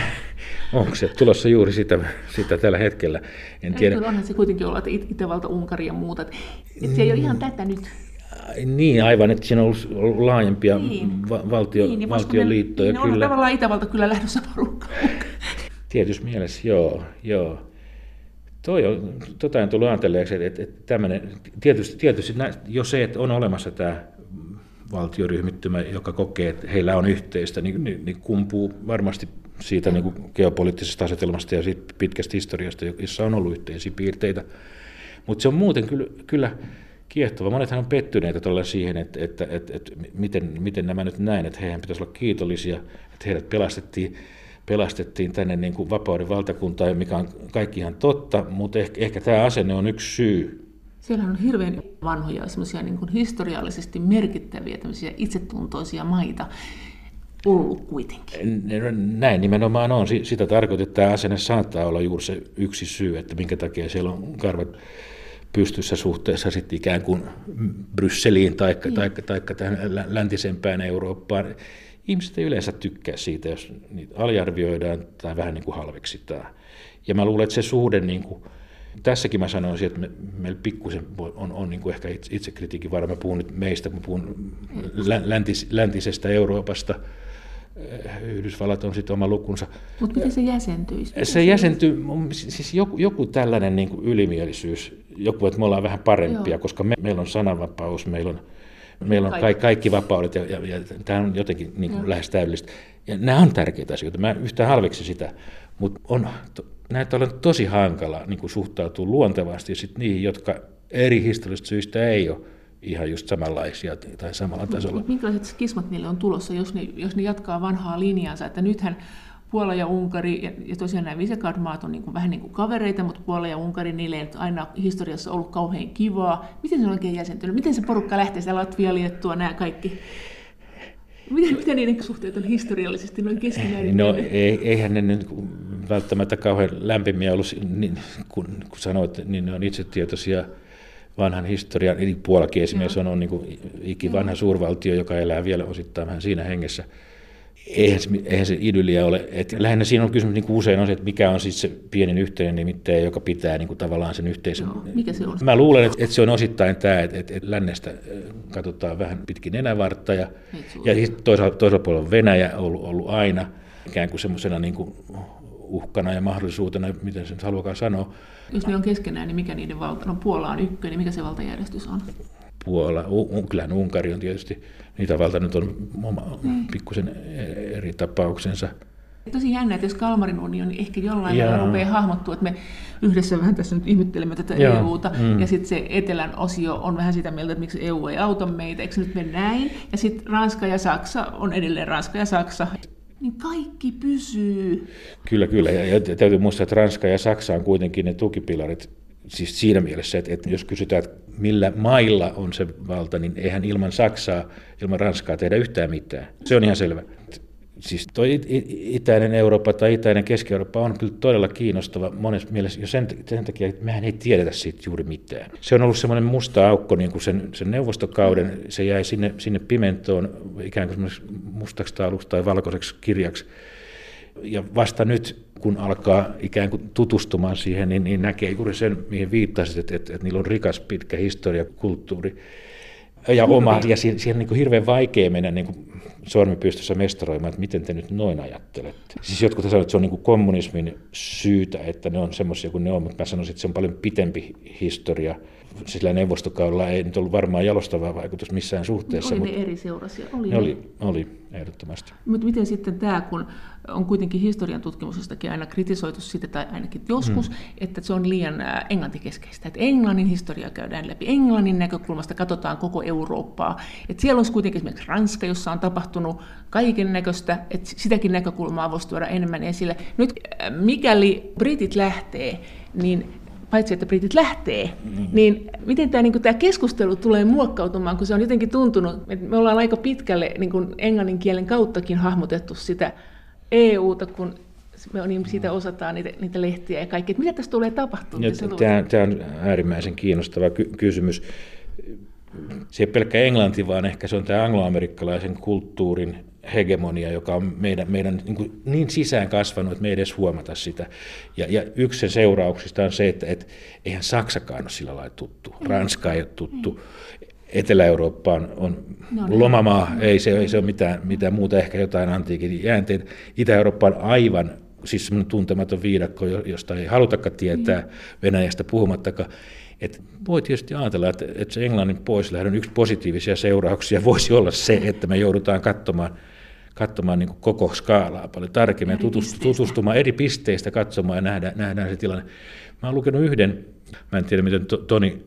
Onko se tulossa juuri sitä, sitä tällä hetkellä? En tiedä. Onhan se kuitenkin olla, että Itävalta, Unkari ja muuta. Että se ei ole ihan tätä nyt. Niin, aivan, että siinä on ollut, ollut laajempia niin. va- valtio, niin, niin valtioliittoja. Niin, kyllä. on tavallaan Itävalta kyllä lähdössä porukkaan. Tietysti mielessä, joo, joo. Toi on, tota en tullut ajatelleeksi, että, että tämmöinen, tietysti, tietysti jo se, että on olemassa tämä valtioryhmittymä, joka kokee, että heillä on yhteistä, niin, niin, niin kumpuu varmasti siitä niin kuin geopoliittisesta asetelmasta ja siitä pitkästä historiasta, jossa on ollut yhteisiä piirteitä. Mutta se on muuten kyllä, kyllä kiehtova. Monethan on pettyneitä tuolla siihen, että, että, että, että miten, miten nämä nyt näin, että heidän pitäisi olla kiitollisia, että heidät pelastettiin, pelastettiin tänne niin kuin vapauden valtakuntaan, mikä on kaikki ihan totta, mutta ehkä, ehkä tämä asenne on yksi syy. Siellä on hirveän vanhoja, semmoisia niin historiallisesti merkittäviä, itsetuntoisia maita, ollut kuitenkin. Näin nimenomaan on. Sitä tarkoittaa, että tämä asenne saattaa olla juuri se yksi syy, että minkä takia siellä on karvat pystyssä suhteessa sitten ikään kuin Brysseliin tai niin. taikka, taikka tähän läntisempään Eurooppaan. Ihmiset ei yleensä tykkää siitä, jos niitä aliarvioidaan tai vähän niin kuin halveksitaan. Ja mä luulen, että se suhde, niin kuin, tässäkin mä sanoisin, että me, meillä pikkusen on, on niin kuin ehkä itsekritiikin vara. Mä puhun nyt meistä, mä puhun läntis, läntisestä Euroopasta, Yhdysvallat on sitten oma lukunsa. Mutta miten se jäsentyisi? Se, se jäsentyy, siis joku, joku tällainen niin kuin ylimielisyys, joku, että me ollaan vähän parempia, Joo. koska me, meillä on sananvapaus, meillä on, meillä on kaikki, kaikki vapaudet ja, ja, ja tämä on jotenkin niin kuin lähes täydellistä. Ja nämä on tärkeitä asioita, mä yhtään halveksi sitä, mutta on, näitä on tosi hankala niin kuin suhtautua luontevasti sit niihin, jotka eri historiallisista syistä ei ole ihan just samanlaisia tai samalla tasolla. Minkälaiset skismat niille on tulossa, jos ne, jos ne jatkaa vanhaa linjaansa, että nythän Puola ja Unkari, ja, ja tosiaan nämä Visegrad-maat on niin kuin, vähän niin kuin kavereita, mutta Puola ja Unkari, niille ei aina historiassa ollut kauhean kivaa. Miten se on oikein jäsentynyt? Miten se porukka lähtee, se Latvia, Liettua, nämä kaikki? Miten, miten niiden suhteet on historiallisesti noin keskinäin? No ei, eihän ne nyt välttämättä kauhean lämpimiä ollut, niin, kun, kun sanoit, niin ne on itsetietoisia vanhan historian, eli Puolakin esimerkiksi on, on niin kuin ikivanha suurvaltio, joka elää vielä osittain vähän siinä hengessä. Eihän se, eihän se idylliä ole. Et lähinnä siinä on kysymys niin kuin usein on se, että mikä on siis se pienin yhteinen nimittäjä, joka pitää niin kuin tavallaan sen yhteisön. No, mikä se on? Mä luulen, että, että se on osittain tämä, että, että, että lännestä katsotaan vähän pitkin enävartta ja, ja toisaalta, toisaalta puolella on Venäjä ollut, ollut aina ikään kuin semmoisena niin kuin uhkana ja mahdollisuutena, miten se nyt haluakaan sanoa. Jos ne on keskenään, niin mikä niiden valta? No Puola on ykkönen, niin mikä se valtajärjestys on? Puola, U- kyllähän Unkari on tietysti, niitä valta nyt on oma, mm. pikkusen eri tapauksensa. Tosi jännä, että jos Kalmarin unioni ehkä jollain lailla rupeaa hahmottua, että me yhdessä vähän tässä nyt ihmettelemme tätä Jaa. EUta, mm. ja sitten se etelän osio on vähän sitä mieltä, että miksi EU ei auta meitä, eikö nyt mene näin? Ja sitten Ranska ja Saksa on edelleen Ranska ja Saksa niin kaikki pysyy. Kyllä, kyllä. Ja, ja täytyy muistaa, että Ranska ja Saksa on kuitenkin ne tukipilarit siis siinä mielessä, että, että jos kysytään, että millä mailla on se valta, niin eihän ilman Saksaa, ilman Ranskaa tehdä yhtään mitään. Se on ihan selvä siis tuo itäinen Eurooppa tai itäinen Keski-Eurooppa on kyllä todella kiinnostava monessa mielessä jo sen, sen takia, että mehän ei tiedetä siitä juuri mitään. Se on ollut semmoinen musta aukko niin kuin sen, sen neuvostokauden, se jäi sinne, sinne pimentoon ikään kuin mustaksi tauluksi tai valkoiseksi kirjaksi. Ja vasta nyt, kun alkaa ikään kuin tutustumaan siihen, niin, niin näkee juuri sen, mihin viittasit, että, että, että niillä on rikas pitkä historia, kulttuuri ja oma, ja siihen, siihen niin kuin hirveän vaikea mennä niin kuin sormipystyssä mestaroimaan, että miten te nyt noin ajattelette. Siis jotkut sanovat, että se on niin kuin kommunismin syytä, että ne on semmoisia kuin ne on, mutta mä sanoisin, että se on paljon pitempi historia sillä neuvostokaudella ei nyt ollut varmaan jalostavaa vaikutus missään suhteessa. Oli mutta ne eri seurasia. Oli, ne oli, oli ehdottomasti. Mutta miten sitten tämä, kun on kuitenkin historian tutkimuksestakin aina kritisoitu sitä, tai ainakin joskus, hmm. että se on liian englantikeskeistä. Että Englannin historia käydään läpi. Englannin näkökulmasta katsotaan koko Eurooppaa. Että siellä olisi kuitenkin esimerkiksi Ranska, jossa on tapahtunut kaiken näköistä, että sitäkin näkökulmaa voisi tuoda enemmän esille. Nyt mikäli britit lähtee, niin paitsi että britit lähtee, mm. niin miten tämä, niin tämä keskustelu tulee muokkautumaan, kun se on jotenkin tuntunut, että me ollaan aika pitkälle niin kuin englannin kielen kauttakin hahmotettu sitä EUta, kun me niin siitä osataan niitä, niitä lehtiä ja kaikki. Mitä tässä tulee tapahtumaan? Tämä, tämä on äärimmäisen kiinnostava ky- kysymys. Se ei pelkkä englanti, vaan ehkä se on tämä angloamerikkalaisen kulttuurin hegemonia, joka on meidän, meidän niin, kuin niin sisään kasvanut, että me ei edes huomata sitä. Ja, ja yksi sen seurauksista on se, että et, eihän Saksakaan ole sillä lailla tuttu, Ranska ei ole tuttu, Etelä-Eurooppa on, no niin. lomamaa, ei se, ei se ole mitään, mitään muuta, ehkä jotain antiikin jäänteitä. Itä-Eurooppa on aivan siis semmoinen tuntematon viidakko, josta ei halutakaan tietää, mm. Venäjästä puhumattakaan. Et voi tietysti ajatella, että, että se Englannin poislähdön yksi positiivisia seurauksia voisi olla se, että me joudutaan katsomaan katsomaan niin koko skaalaa paljon tarkemmin, eri tutustumaan eri pisteistä katsomaan ja nähdään, nähdään se tilanne. Mä olen lukenut yhden, mä en tiedä miten Toni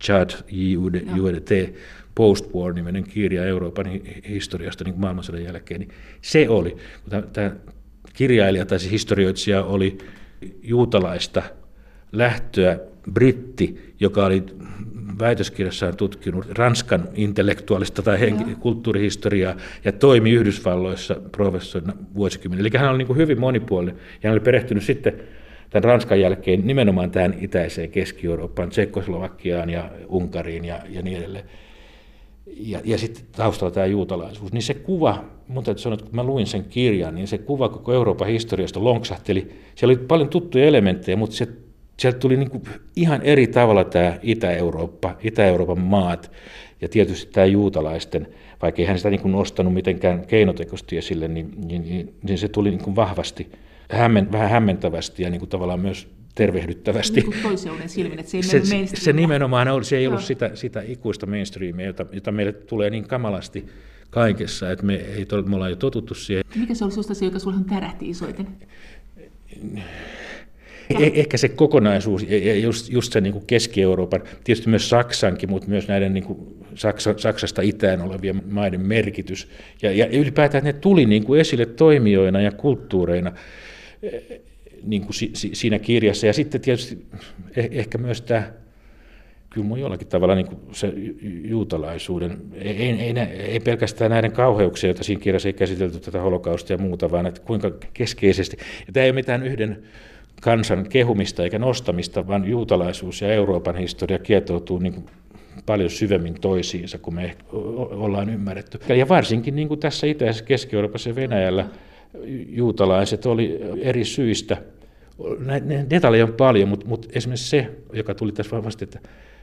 Chad JUDT, Post-War-niminen kirja Euroopan historiasta niin maailmansodan jälkeen, niin se oli, kun tämä kirjailija tai se historioitsija oli juutalaista lähtöä britti, joka oli väitöskirjassaan tutkinut Ranskan intellektuaalista tai henki- kulttuurihistoriaa ja toimi Yhdysvalloissa professorina vuosikymmenen. Eli hän oli niin hyvin monipuolinen ja hän oli perehtynyt sitten tämän Ranskan jälkeen nimenomaan tähän itäiseen Keski-Eurooppaan, Tsekkoslovakiaan ja Unkariin ja, ja niin edelleen. Ja, ja sitten taustalla tämä juutalaisuus. Niin se kuva, mun täytyy sanoa, että kun mä luin sen kirjan, niin se kuva koko Euroopan historiasta lonksahteli. Siellä oli paljon tuttuja elementtejä, mutta se sieltä tuli niin kuin ihan eri tavalla tämä Itä-Eurooppa, Itä-Euroopan maat Ja tietysti tämä juutalaisten, vaikka ei hän sitä niin kuin nostanut mitenkään keinotekoisesti esille, niin, niin, niin, niin se tuli niin kuin vahvasti, hämmen, vähän hämmentävästi ja niin kuin tavallaan myös tervehdyttävästi. Niin silmin, että se, ei se, se nimenomaan oli, se ei ollut sitä, sitä ikuista mainstreamia, jota, jota meille tulee niin kamalasti kaikessa, että me, ei, me ollaan jo totuttu siihen. Mikä se oli sinusta se, joka sinulle tärähti isoiten? Eh, ehkä se kokonaisuus ja just, just se niin kuin Keski-Euroopan, tietysti myös Saksankin, mutta myös näiden niin kuin Saksa, Saksasta itään olevien maiden merkitys. Ja, ja ylipäätään ne tuli niin kuin esille toimijoina ja kulttuureina niin kuin si, si, siinä kirjassa. Ja sitten tietysti eh, ehkä myös tämä kyllä mun jollakin tavalla niin kuin se juutalaisuuden, ei, ei, ei, pelkästään näiden kauheuksia, joita siinä kirjassa ei käsitelty tätä holokaustia ja muuta, vaan että kuinka keskeisesti, ja tämä ei ole mitään yhden kansan kehumista eikä nostamista, vaan juutalaisuus ja Euroopan historia kietoutuu niin kuin paljon syvemmin toisiinsa kuin me ollaan ymmärretty. Ja varsinkin niin kuin tässä itäisessä Keski-Euroopassa ja Venäjällä juutalaiset oli eri syistä. Näitä detaljeja on paljon, mutta, mutta esimerkiksi se, joka tuli tässä vahvasti, että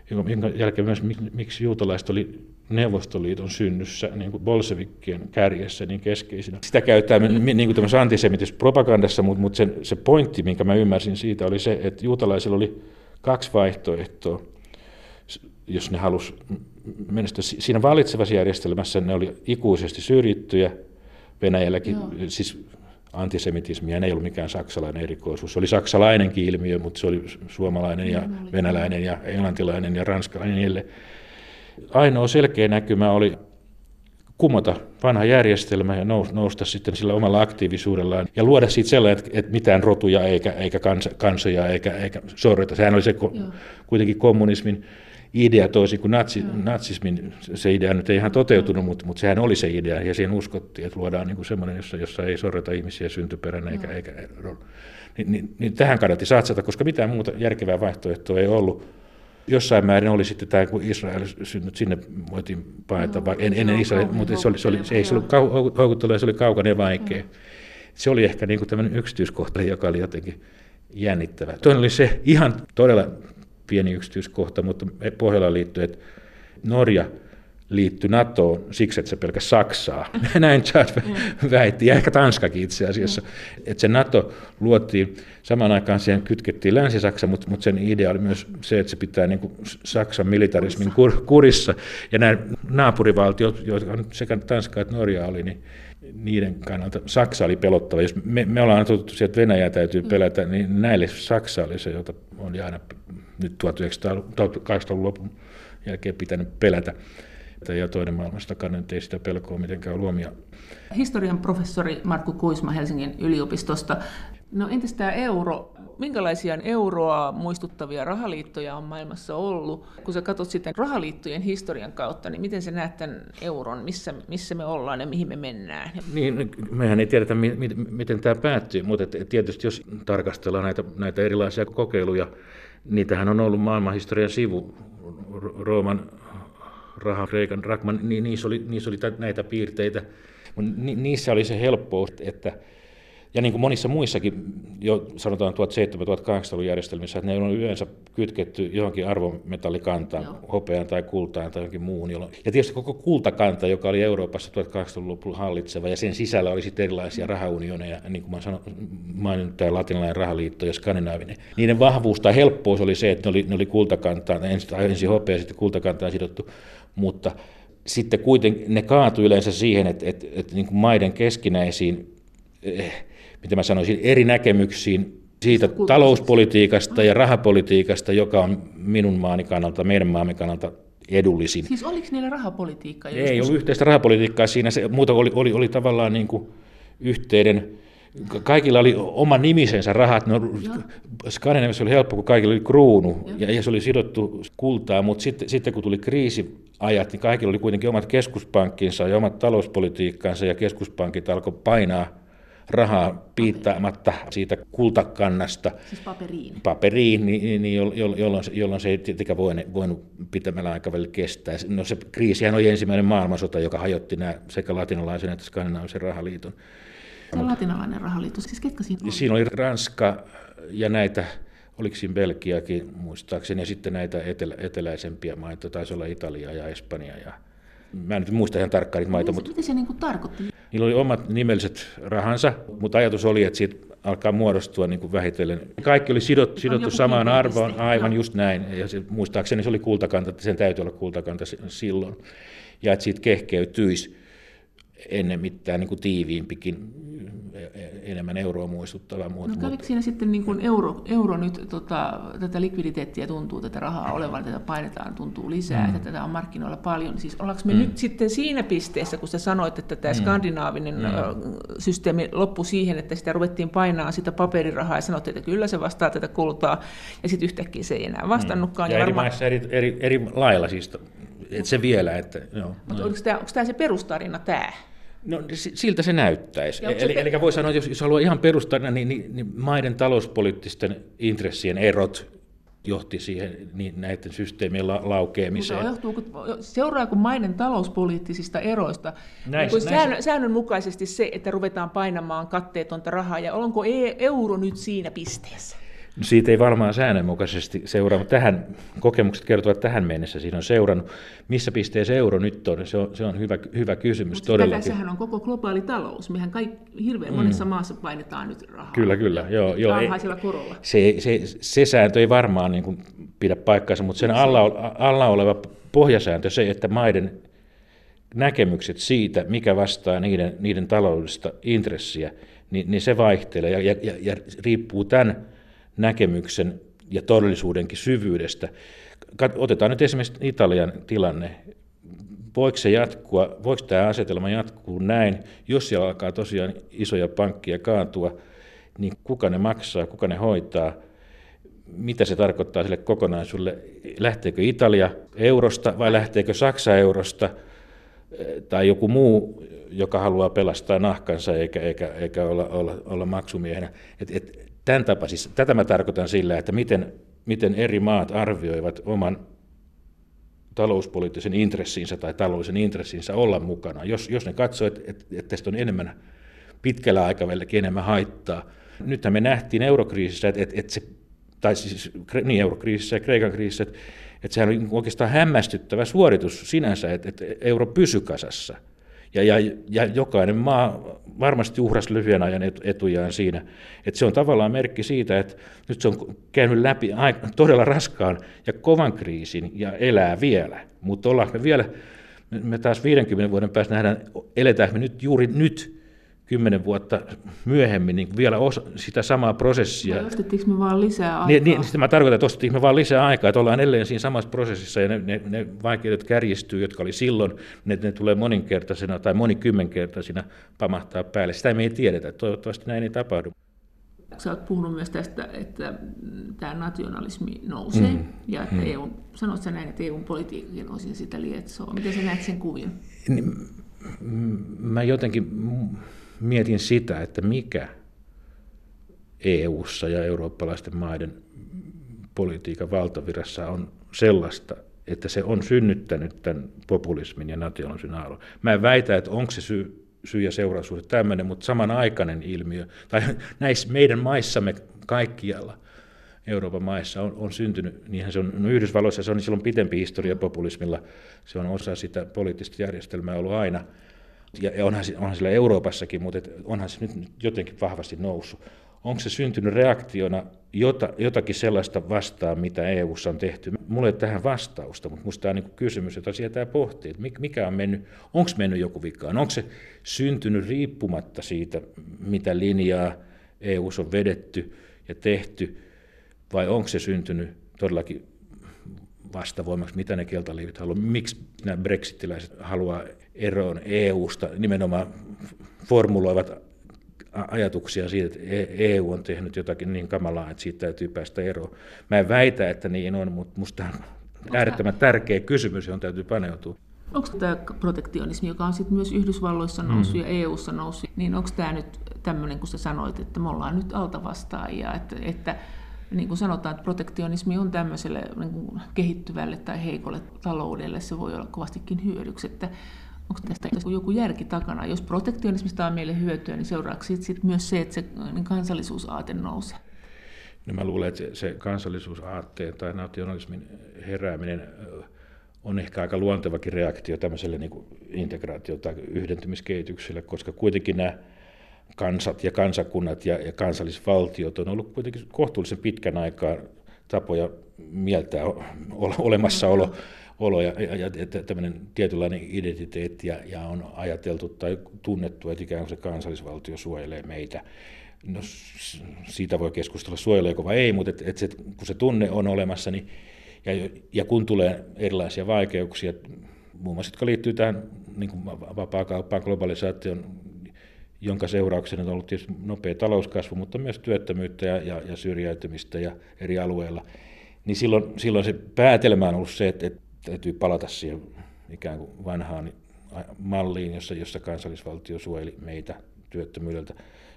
jonka jälkeen myös miksi juutalaiset oli Neuvostoliiton synnyssä niin kuin bolsevikkien kärjessä niin keskeisinä. Sitä käytetään niin kuin tämmöisessä propagandassa, mutta, mutta se, se pointti, minkä mä ymmärsin siitä, oli se, että juutalaisilla oli kaksi vaihtoehtoa, jos ne halusi menestyä. Siinä valitsevassa järjestelmässä ne oli ikuisesti syrjittyjä, Venäjälläkin, Joo. siis antisemitismiä ei ollut mikään saksalainen erikoisuus. Se oli saksalainenkin ilmiö, mutta se oli suomalainen ja venäläinen ja englantilainen ja ranskalainen niin Ainoa selkeä näkymä oli kumota vanha järjestelmä ja nousta sitten sillä omalla aktiivisuudellaan ja luoda siitä sellainen, että mitään rotuja eikä, eikä kansoja eikä, eikä sorreta. Sehän oli se Joo. kuitenkin kommunismin idea toisin kuin natsi, mm. natsismin, se idea nyt ei ihan toteutunut, mm. mutta, mutta sehän oli se idea ja siihen uskottiin, että luodaan niin kuin semmoinen, jossa, jossa ei sorreta ihmisiä syntyperänä eikä, mm. eikä niin, niin, niin, tähän kannatti satsata, koska mitään muuta järkevää vaihtoehtoa ei ollut. Jossain määrin oli sitten tämä, kun Israel synnyt sinne voitiin paeta, no, en, ennen Israel, mutta se, oli, se, oli, se ei se ollut houkutteleva, se oli kaukainen ja vaikea. Mm. Se oli ehkä niin kuin tämmöinen yksityiskohta, joka oli jotenkin jännittävä. Toinen oli se ihan todella pieni yksityiskohta, mutta Pohjolaan liittyy, että Norja liittyi NATOon siksi, että se pelkäsi Saksaa. Näin Charles väitti, ja ehkä Tanskakin itse asiassa. Että se NATO luotiin, samaan aikaan siihen kytkettiin Länsi-Saksa, mutta, mutta sen idea oli myös se, että se pitää niin kuin Saksan militarismin kur, kurissa. Ja nämä naapurivaltiot, jotka sekä Tanska että Norja oli, niin niiden kannalta Saksa oli pelottava. Jos me, me ollaan totuttu siihen, että Venäjää täytyy mm. pelätä, niin näille Saksa oli se, jota on aina nyt 1980-luvun lopun jälkeen pitänyt pelätä. Ja toinen maailmasta nyt ei sitä pelkoa mitenkään luomia. Historian professori Markku Kuisma Helsingin yliopistosta. No entäs tämä euro? Minkälaisia euroa muistuttavia rahaliittoja on maailmassa ollut? Kun sä katsot sitten rahaliittojen historian kautta, niin miten sä näet tämän euron? Missä, missä me ollaan ja mihin me mennään? Niin, mehän ei tiedetä, miten, miten tämä päättyy, mutta tietysti jos tarkastellaan näitä, näitä erilaisia kokeiluja, niitähän on ollut maailmanhistorian sivu. Rooman raha, Kreikan drakma, niin niissä oli, niissä oli näitä piirteitä. Niissä oli se helppous, että ja niin kuin monissa muissakin, jo sanotaan 1700-1800-luvun järjestelmissä, että ne on yleensä kytketty johonkin arvometallikantaan, Joo. hopeaan tai kultaan tai johonkin muuhun. Jolloin... Ja tietysti koko kultakanta, joka oli Euroopassa 1800-luvulla hallitseva, ja sen sisällä oli sitten erilaisia rahaunioneja, niin kuin mä sanon, maininnut tämä latinalainen rahaliitto ja skandinaavinen. Niiden vahvuus tai helppous oli se, että ne oli, ne oli kultakantaan, ensin, ensin hopea ja sitten kultakantaan sidottu, mutta sitten kuitenkin ne kaatui yleensä siihen, että, että, että niin kuin maiden keskinäisiin eh, miten mä sanoisin, eri näkemyksiin siitä talouspolitiikasta ja rahapolitiikasta, joka on minun maani kannalta, meidän maamme kannalta edullisin. Siis oliko niillä rahapolitiikkaa? Ei ollut yhteistä rahapolitiikkaa siinä, se, muuta oli, oli, oli tavallaan niin kuin yhteinen, kaikilla oli oma nimisensä rahat. No, Skandinaviassa oli helppo, kun kaikilla oli kruunu ja, ja se oli sidottu kultaa, mutta sitten, sitten kun tuli kriisiajat, niin kaikilla oli kuitenkin omat keskuspankkinsa ja omat talouspolitiikkansa ja keskuspankit alkoi painaa rahaa piittaamatta siitä kultakannasta siis paperiin, paperiin niin, niin, niin jolloin, jolloin se ei tietenkään voinut, voinut pitämällä aikavälillä kestää. No se kriisihän oli ensimmäinen maailmansota, joka hajotti nämä sekä latinalaisen että skandinaavisen rahaliiton. Se on latinalainen rahaliitto, siis ketkä siinä oli? Siinä oli Ranska ja näitä oliko siinä Belgiakin muistaakseni, ja sitten näitä etelä, eteläisempiä maita, taisi olla Italia ja Espanja. Ja, mä en nyt muista ihan tarkkaan niitä maita, mutta... Mitä se niin tarkoitti? Niillä oli omat nimelliset rahansa, mutta ajatus oli, että siitä alkaa muodostua niin kuin vähitellen. Kaikki oli sidottu, sidottu samaan arvoon, aivan just näin. Ja se, muistaakseni se oli kultakanta, että sen täytyy olla kultakanta silloin. Ja että siitä kehkeytyisi ennen mitään niin kuin tiiviimpikin, enemmän euroa muistuttava muoto. No kävikö siinä sitten niin kuin euro, euro nyt, tota, tätä likviditeettiä tuntuu, tätä rahaa olevan, tätä painetaan tuntuu lisää, mm. että tätä on markkinoilla paljon. Siis ollaanko me mm. nyt sitten siinä pisteessä, kun sä sanoit, että tämä mm. skandinaavinen mm. systeemi loppui siihen, että sitä ruvettiin painaa sitä paperirahaa ja sanottiin, että kyllä se vastaa tätä kultaa, ja sitten yhtäkkiä se ei enää vastannutkaan. Mm. Ja, ja eri varmaan... maissa eri, eri, eri lailla siis, että se vielä. Että, joo, Mutta tämä, onko tämä se perustarina tämä? No siltä se näyttäisi. Eli, se... eli voi sanoa, jos, jos haluaa ihan perustaa, niin, niin, niin maiden talouspoliittisten intressien erot johti siihen niin näiden systeemien la, laukeamiseen. johtuuko, seuraako maiden talouspoliittisista eroista näissä, niin näissä... säännönmukaisesti se, että ruvetaan painamaan katteetonta rahaa, ja onko e- euro nyt siinä pisteessä? Siitä ei varmaan säännönmukaisesti seuraa, mutta tähän, kokemukset kertovat, tähän mennessä siinä on seurannut. Missä pisteessä euro nyt on, se on, se on hyvä, hyvä kysymys mutta todellakin. Sehän on koko globaali talous. Mehän kaikki, hirveän mm. monessa maassa painetaan nyt rahaa. Kyllä, kyllä. Joo, joo, ei, korolla. Se, se, se sääntö ei varmaan niin kuin pidä paikkaansa, mutta sen alla, alla oleva pohjasääntö se, että maiden näkemykset siitä, mikä vastaa niiden, niiden taloudellista intressiä, niin, niin se vaihtelee ja, ja, ja riippuu tämän näkemyksen ja todellisuudenkin syvyydestä. Otetaan nyt esimerkiksi Italian tilanne. Voiko se jatkua, voiko tämä asetelma jatkuu näin, jos siellä alkaa tosiaan isoja pankkia kaantua, niin kuka ne maksaa, kuka ne hoitaa, mitä se tarkoittaa sille kokonaisuudelle, lähteekö Italia eurosta vai lähteekö Saksa eurosta, tai joku muu, joka haluaa pelastaa nahkansa eikä, eikä, eikä olla, olla, olla maksumiehenä. Et, et, Tämän tapa, siis, tätä mä tarkoitan sillä, että miten, miten eri maat arvioivat oman talouspoliittisen intressinsä tai taloudellisen intressinsä olla mukana. Jos, jos ne katsoo, että, että, tästä on enemmän pitkällä aikavälilläkin enemmän haittaa. Nythän me nähtiin eurokriisissä, että, että, että se, tai siis niin eurokriisissä ja Kreikan kriisissä, että, että sehän oli oikeastaan hämmästyttävä suoritus sinänsä, että, että euro pysy kasassa. Ja, ja, ja jokainen maa varmasti uhrasi lyhyen ajan etujaan siinä. Että se on tavallaan merkki siitä, että nyt se on käynyt läpi todella raskaan ja kovan kriisin ja elää vielä. Mutta ollaan me vielä, me taas 50 vuoden päästä nähdään, eletään me nyt juuri nyt kymmenen vuotta myöhemmin niin vielä osa sitä samaa prosessia. Vai ostettiinko me vaan lisää aikaa? Niin, niin sitten mä tarkoitan, että ostettiinko me vaan lisää aikaa, että ollaan edelleen siinä samassa prosessissa ja ne, ne, ne vaikeudet kärjistyy, jotka oli silloin, ne, ne tulee moninkertaisena tai monikymmenkertaisina pamahtaa päälle. Sitä me ei tiedetä, toivottavasti näin ei tapahdu. Sä oot puhunut myös tästä, että tämä nationalismi nousee, mm. ja että mm. EU, sanot sä näin, että EU-politiikkakin osin sitä lietsoa. Miten sä näet sen kuvin? Niin, mä jotenkin mietin sitä, että mikä EU:ssa ja eurooppalaisten maiden politiikan valtavirassa on sellaista, että se on synnyttänyt tämän populismin ja nationalismin. Mä en väitä, että onko se syy, syy- ja seuraussuhde tämmöinen, mutta samanaikainen ilmiö, tai näissä meidän maissamme kaikkialla, Euroopan maissa on, on syntynyt, niinhän se on, no Yhdysvalloissa se on silloin pitempi historia populismilla, se on osa sitä poliittista järjestelmää ollut aina, ja onhan, onhan sillä Euroopassakin, mutta et onhan se nyt jotenkin vahvasti noussut. Onko se syntynyt reaktiona jota, jotakin sellaista vastaan, mitä EU:ssa on tehty? Mulla ei ole tähän vastausta, mutta minusta tämä on niin kysymys, jota sieltä pohtii, että mikä on mennyt, onko mennyt joku vikaan, onko se syntynyt riippumatta siitä, mitä linjaa EU:ssa on vedetty ja tehty, vai onko se syntynyt todellakin vastavoimaksi, mitä ne keltaliivit haluaa, miksi nämä brexitiläiset haluaa eroon EU-sta, nimenomaan formuloivat ajatuksia siitä, että EU on tehnyt jotakin niin kamalaa, että siitä täytyy päästä eroon. Mä en väitä, että niin on, mutta tämä on äärettömän tärkeä kysymys, johon täytyy paneutua. Onko tämä protektionismi, joka on sitten myös Yhdysvalloissa noussut mm. ja EU:ssa noussut, niin onko tämä nyt tämmöinen, kun sä sanoit, että me ollaan nyt altavastaajia, että, että niin kuin sanotaan, että protektionismi on tämmöiselle niin kuin kehittyvälle tai heikolle taloudelle, se voi olla kovastikin hyödyksi, että onko tästä joku järki takana. Jos protektionismista on meille hyötyä, niin seuraavaksi sit myös se, että se niin kansallisuusaate nousee. No mä luulen, että se kansallisuusaatteen tai nationalismin herääminen on ehkä aika luontevakin reaktio tämmöiselle niin integraatio- tai yhdentymiskehitykselle, koska kuitenkin nämä kansat ja kansakunnat ja, ja kansallisvaltiot on ollut kuitenkin kohtuullisen pitkän aikaa tapoja mieltää olemassaolo olo ja, ja, ja tämmöinen tietynlainen identiteetti ja, ja on ajateltu tai tunnettu, että ikään kuin se kansallisvaltio suojelee meitä. No, siitä voi keskustella, suojeleeko vai ei, mutta et, et se, kun se tunne on olemassa, niin, ja, ja kun tulee erilaisia vaikeuksia, muun muassa jotka liittyy tähän niin kuin vapaakauppaan, globalisaation, jonka seurauksena on ollut tietysti nopea talouskasvu, mutta myös työttömyyttä ja, ja, ja syrjäytymistä ja eri alueilla, niin silloin, silloin se päätelmä on ollut se, että, että täytyy palata siihen ikään kuin vanhaan malliin, jossa, jossa kansallisvaltio suojeli meitä työttömyydeltä,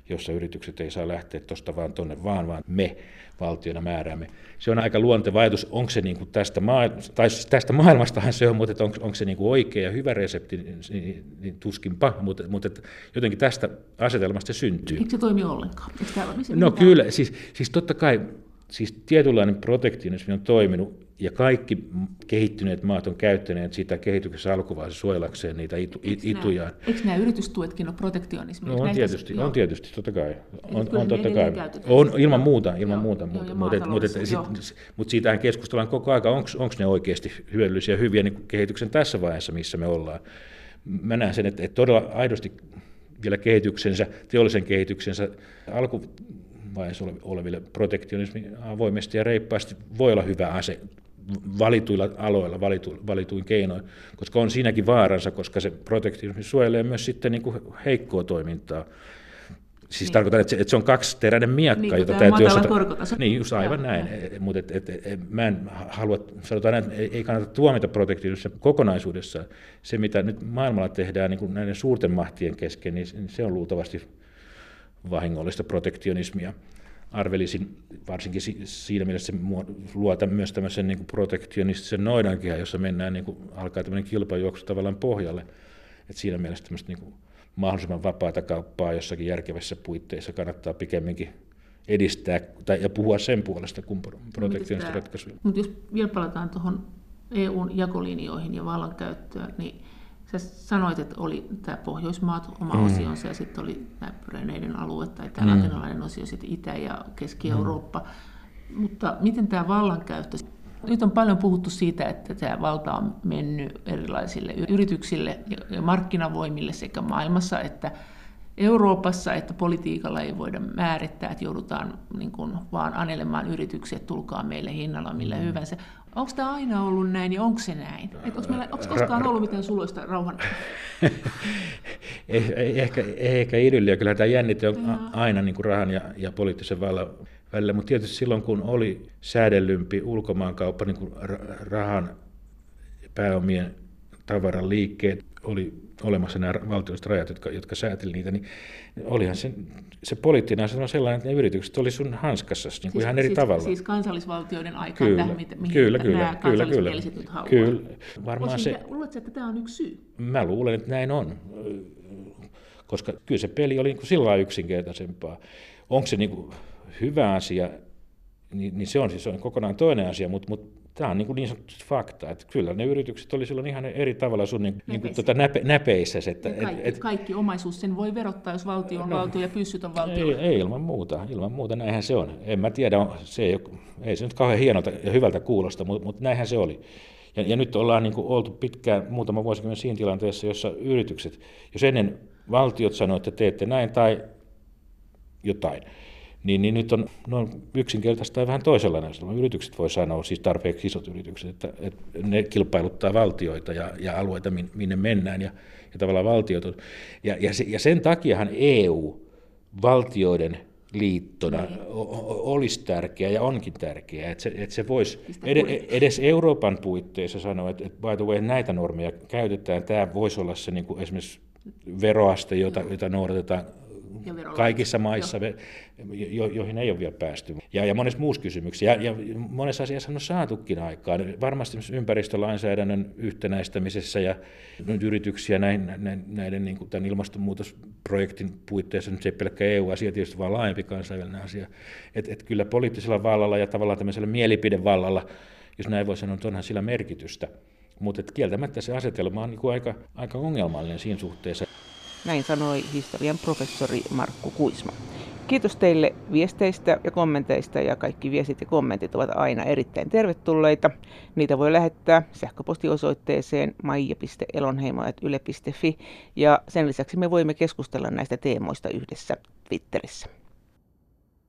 jossa yritykset ei saa lähteä tuosta vaan tuonne vaan, vaan me valtiona määräämme. Se on aika luonteva ajatus, onko se niin kuin tästä, maailmasta, tai siis tästä maailmastahan se on, mutta onko, onko se niin kuin oikea ja hyvä resepti, niin, niin, niin tuskinpa, mutta, mutta jotenkin tästä asetelmasta se syntyy. Eikö se toimi ollenkaan? no mitään? kyllä, siis, siis totta kai siis tietynlainen protektionismi on toiminut ja kaikki kehittyneet maat on käyttäneet sitä kehityksessä alkuvaiheessa suojelakseen niitä itu, eikö itujaan. Nämä, eikö nämä yritystuetkin ole protektionismia? No on tietysti, on tietysti, totta kai. On, on totta kai. On ilman muuta, ilman joo, muuta. Joo, mutta, mutta, mutta, mutta siitähän keskustellaan koko ajan, onko ne oikeasti hyödyllisiä ja hyviä niin kehityksen tässä vaiheessa, missä me ollaan. Mä näen sen, että, että todella aidosti vielä kehityksensä, teollisen kehityksensä alkuvaiheessa oleville protektionismi avoimesti ja reippaasti voi olla hyvä ase valituilla aloilla, valitu, valituin keinoin, koska on siinäkin vaaransa, koska se protektionismi suojelee myös sitten niin kuin heikkoa toimintaa. Siis niin. tarkoitan, että se, että se on kaksiteräinen miakka, niin, jota täytyy osata... Korkotaso. Niin, just aivan ja, näin. Ja. Mutta et, et, et, mä en halua, sanotaan näin, ei, ei kannata tuomita protektionismia kokonaisuudessaan. Se, mitä nyt maailmalla tehdään niin kuin näiden suurten mahtien kesken, niin se on luultavasti vahingollista protektionismia arvelisin varsinkin siinä mielessä se luo myös tämmöisen niin kuin protektionistisen noidankehän, jossa mennään, niin kuin, alkaa tämmöinen kilpajuoksu tavallaan pohjalle. Et siinä mielessä tämmöistä niin kuin, mahdollisimman vapaata kauppaa jossakin järkevässä puitteissa kannattaa pikemminkin edistää tai, ja puhua sen puolesta kuin protektionista ratkaisuja. Mutta jos vielä palataan tuohon EUn jakolinjoihin ja vallankäyttöön, niin Sä sanoit, että oli tämä Pohjoismaat oma mm. osionsa ja sitten oli tämä Pyreneiden alue tai tämä mm. latinalainen osio, sitten Itä- ja Keski-Eurooppa. Mm. Mutta miten tämä vallankäyttö? Nyt on paljon puhuttu siitä, että tämä valta on mennyt erilaisille yrityksille ja markkinavoimille sekä maailmassa että Euroopassa, että politiikalla ei voida määrittää, että joudutaan niin kuin vaan anelemaan yritykset, tulkaa meille hinnalla millä mm. hyvänsä. Onko tämä aina ollut näin ja onko se näin? onko, koskaan ollut mitään suloista rauhan? ehkä, ehkä idylliä. Kyllä tämä jännite on aina niin kuin rahan ja, ja poliittisen vallan välillä, mutta tietysti silloin kun oli säädellympi ulkomaankauppa, niin kuin rahan pääomien tavaran liikkeet, oli olemassa nämä valtiolliset rajat, jotka, jotka sääteli niitä, niin olihan se, se poliittinen asema sellainen, että ne yritykset oli sun hanskassa niin kuin siis, ihan eri siis, tavalla. Siis kansallisvaltioiden aikaan kyllä, tähän, mihin kyllä, kyllä, nämä kyllä, kyllä, nyt haluaa. Kyllä, varmaan se, luuletko, että tämä on yksi syy? Mä luulen, että näin on, koska kyllä se peli oli niin kuin sillä yksinkertaisempaa. Onko se niin kuin hyvä asia, niin, niin se on siis on kokonaan toinen asia, mutta, mutta Tämä on niin, kuin niin sanottu fakta, että kyllä ne yritykset oli silloin ihan eri tavalla sun niin, niin kuin tuota näpe, näpeissä. Että, kaikki, et, kaikki omaisuus sen voi verottaa, jos valtio on no, valtio ja pyssyt on valtio. Ei, ei, ilman muuta, ilman muuta, näinhän se on. En mä tiedä, se ei, ei se nyt kauhean hienolta ja hyvältä kuulosta, mutta, mutta näinhän se oli. Ja, ja nyt ollaan niin kuin oltu pitkään, muutama vuosikymmen siinä tilanteessa, jossa yritykset, jos ennen valtiot sanoivat, että teette näin tai jotain, niin, niin nyt on no, yksinkertaista tai vähän toisenlainen. Yritykset voi sanoa, siis tarpeeksi isot yritykset, että, että ne kilpailuttaa valtioita ja, ja alueita, minne mennään ja, ja tavallaan valtiot. Ja, ja, se, ja sen takiahan EU valtioiden liittona niin. olisi tärkeä ja onkin tärkeää, että se, että se voisi edes Euroopan puitteissa sanoa, että, että by the way, näitä normeja käytetään, tämä voisi olla se niin kuin esimerkiksi veroaste, jota, jota noudatetaan kaikissa maissa, jo, joihin ei ole vielä päästy. Ja, ja monessa muussa kysymyksissä. Ja, ja monessa asiassa on saatukin aikaan. Varmasti ympäristölainsäädännön yhtenäistämisessä ja nyt yrityksiä näin, näin, näiden niin kuin tämän ilmastonmuutosprojektin puitteissa, nyt se ei pelkkä EU-asia, tietysti vaan laajempi kansainvälinen asia. Että et kyllä poliittisella vallalla ja tavallaan tämmöisellä mielipidevallalla, jos näin voi sanoa, onhan sillä merkitystä. Mutta kieltämättä se asetelma on niin kuin aika, aika ongelmallinen siinä suhteessa. Näin sanoi historian professori Markku Kuisma. Kiitos teille viesteistä ja kommenteista ja kaikki viestit ja kommentit ovat aina erittäin tervetulleita. Niitä voi lähettää sähköpostiosoitteeseen maija.elonheimo.yle.fi ja sen lisäksi me voimme keskustella näistä teemoista yhdessä Twitterissä.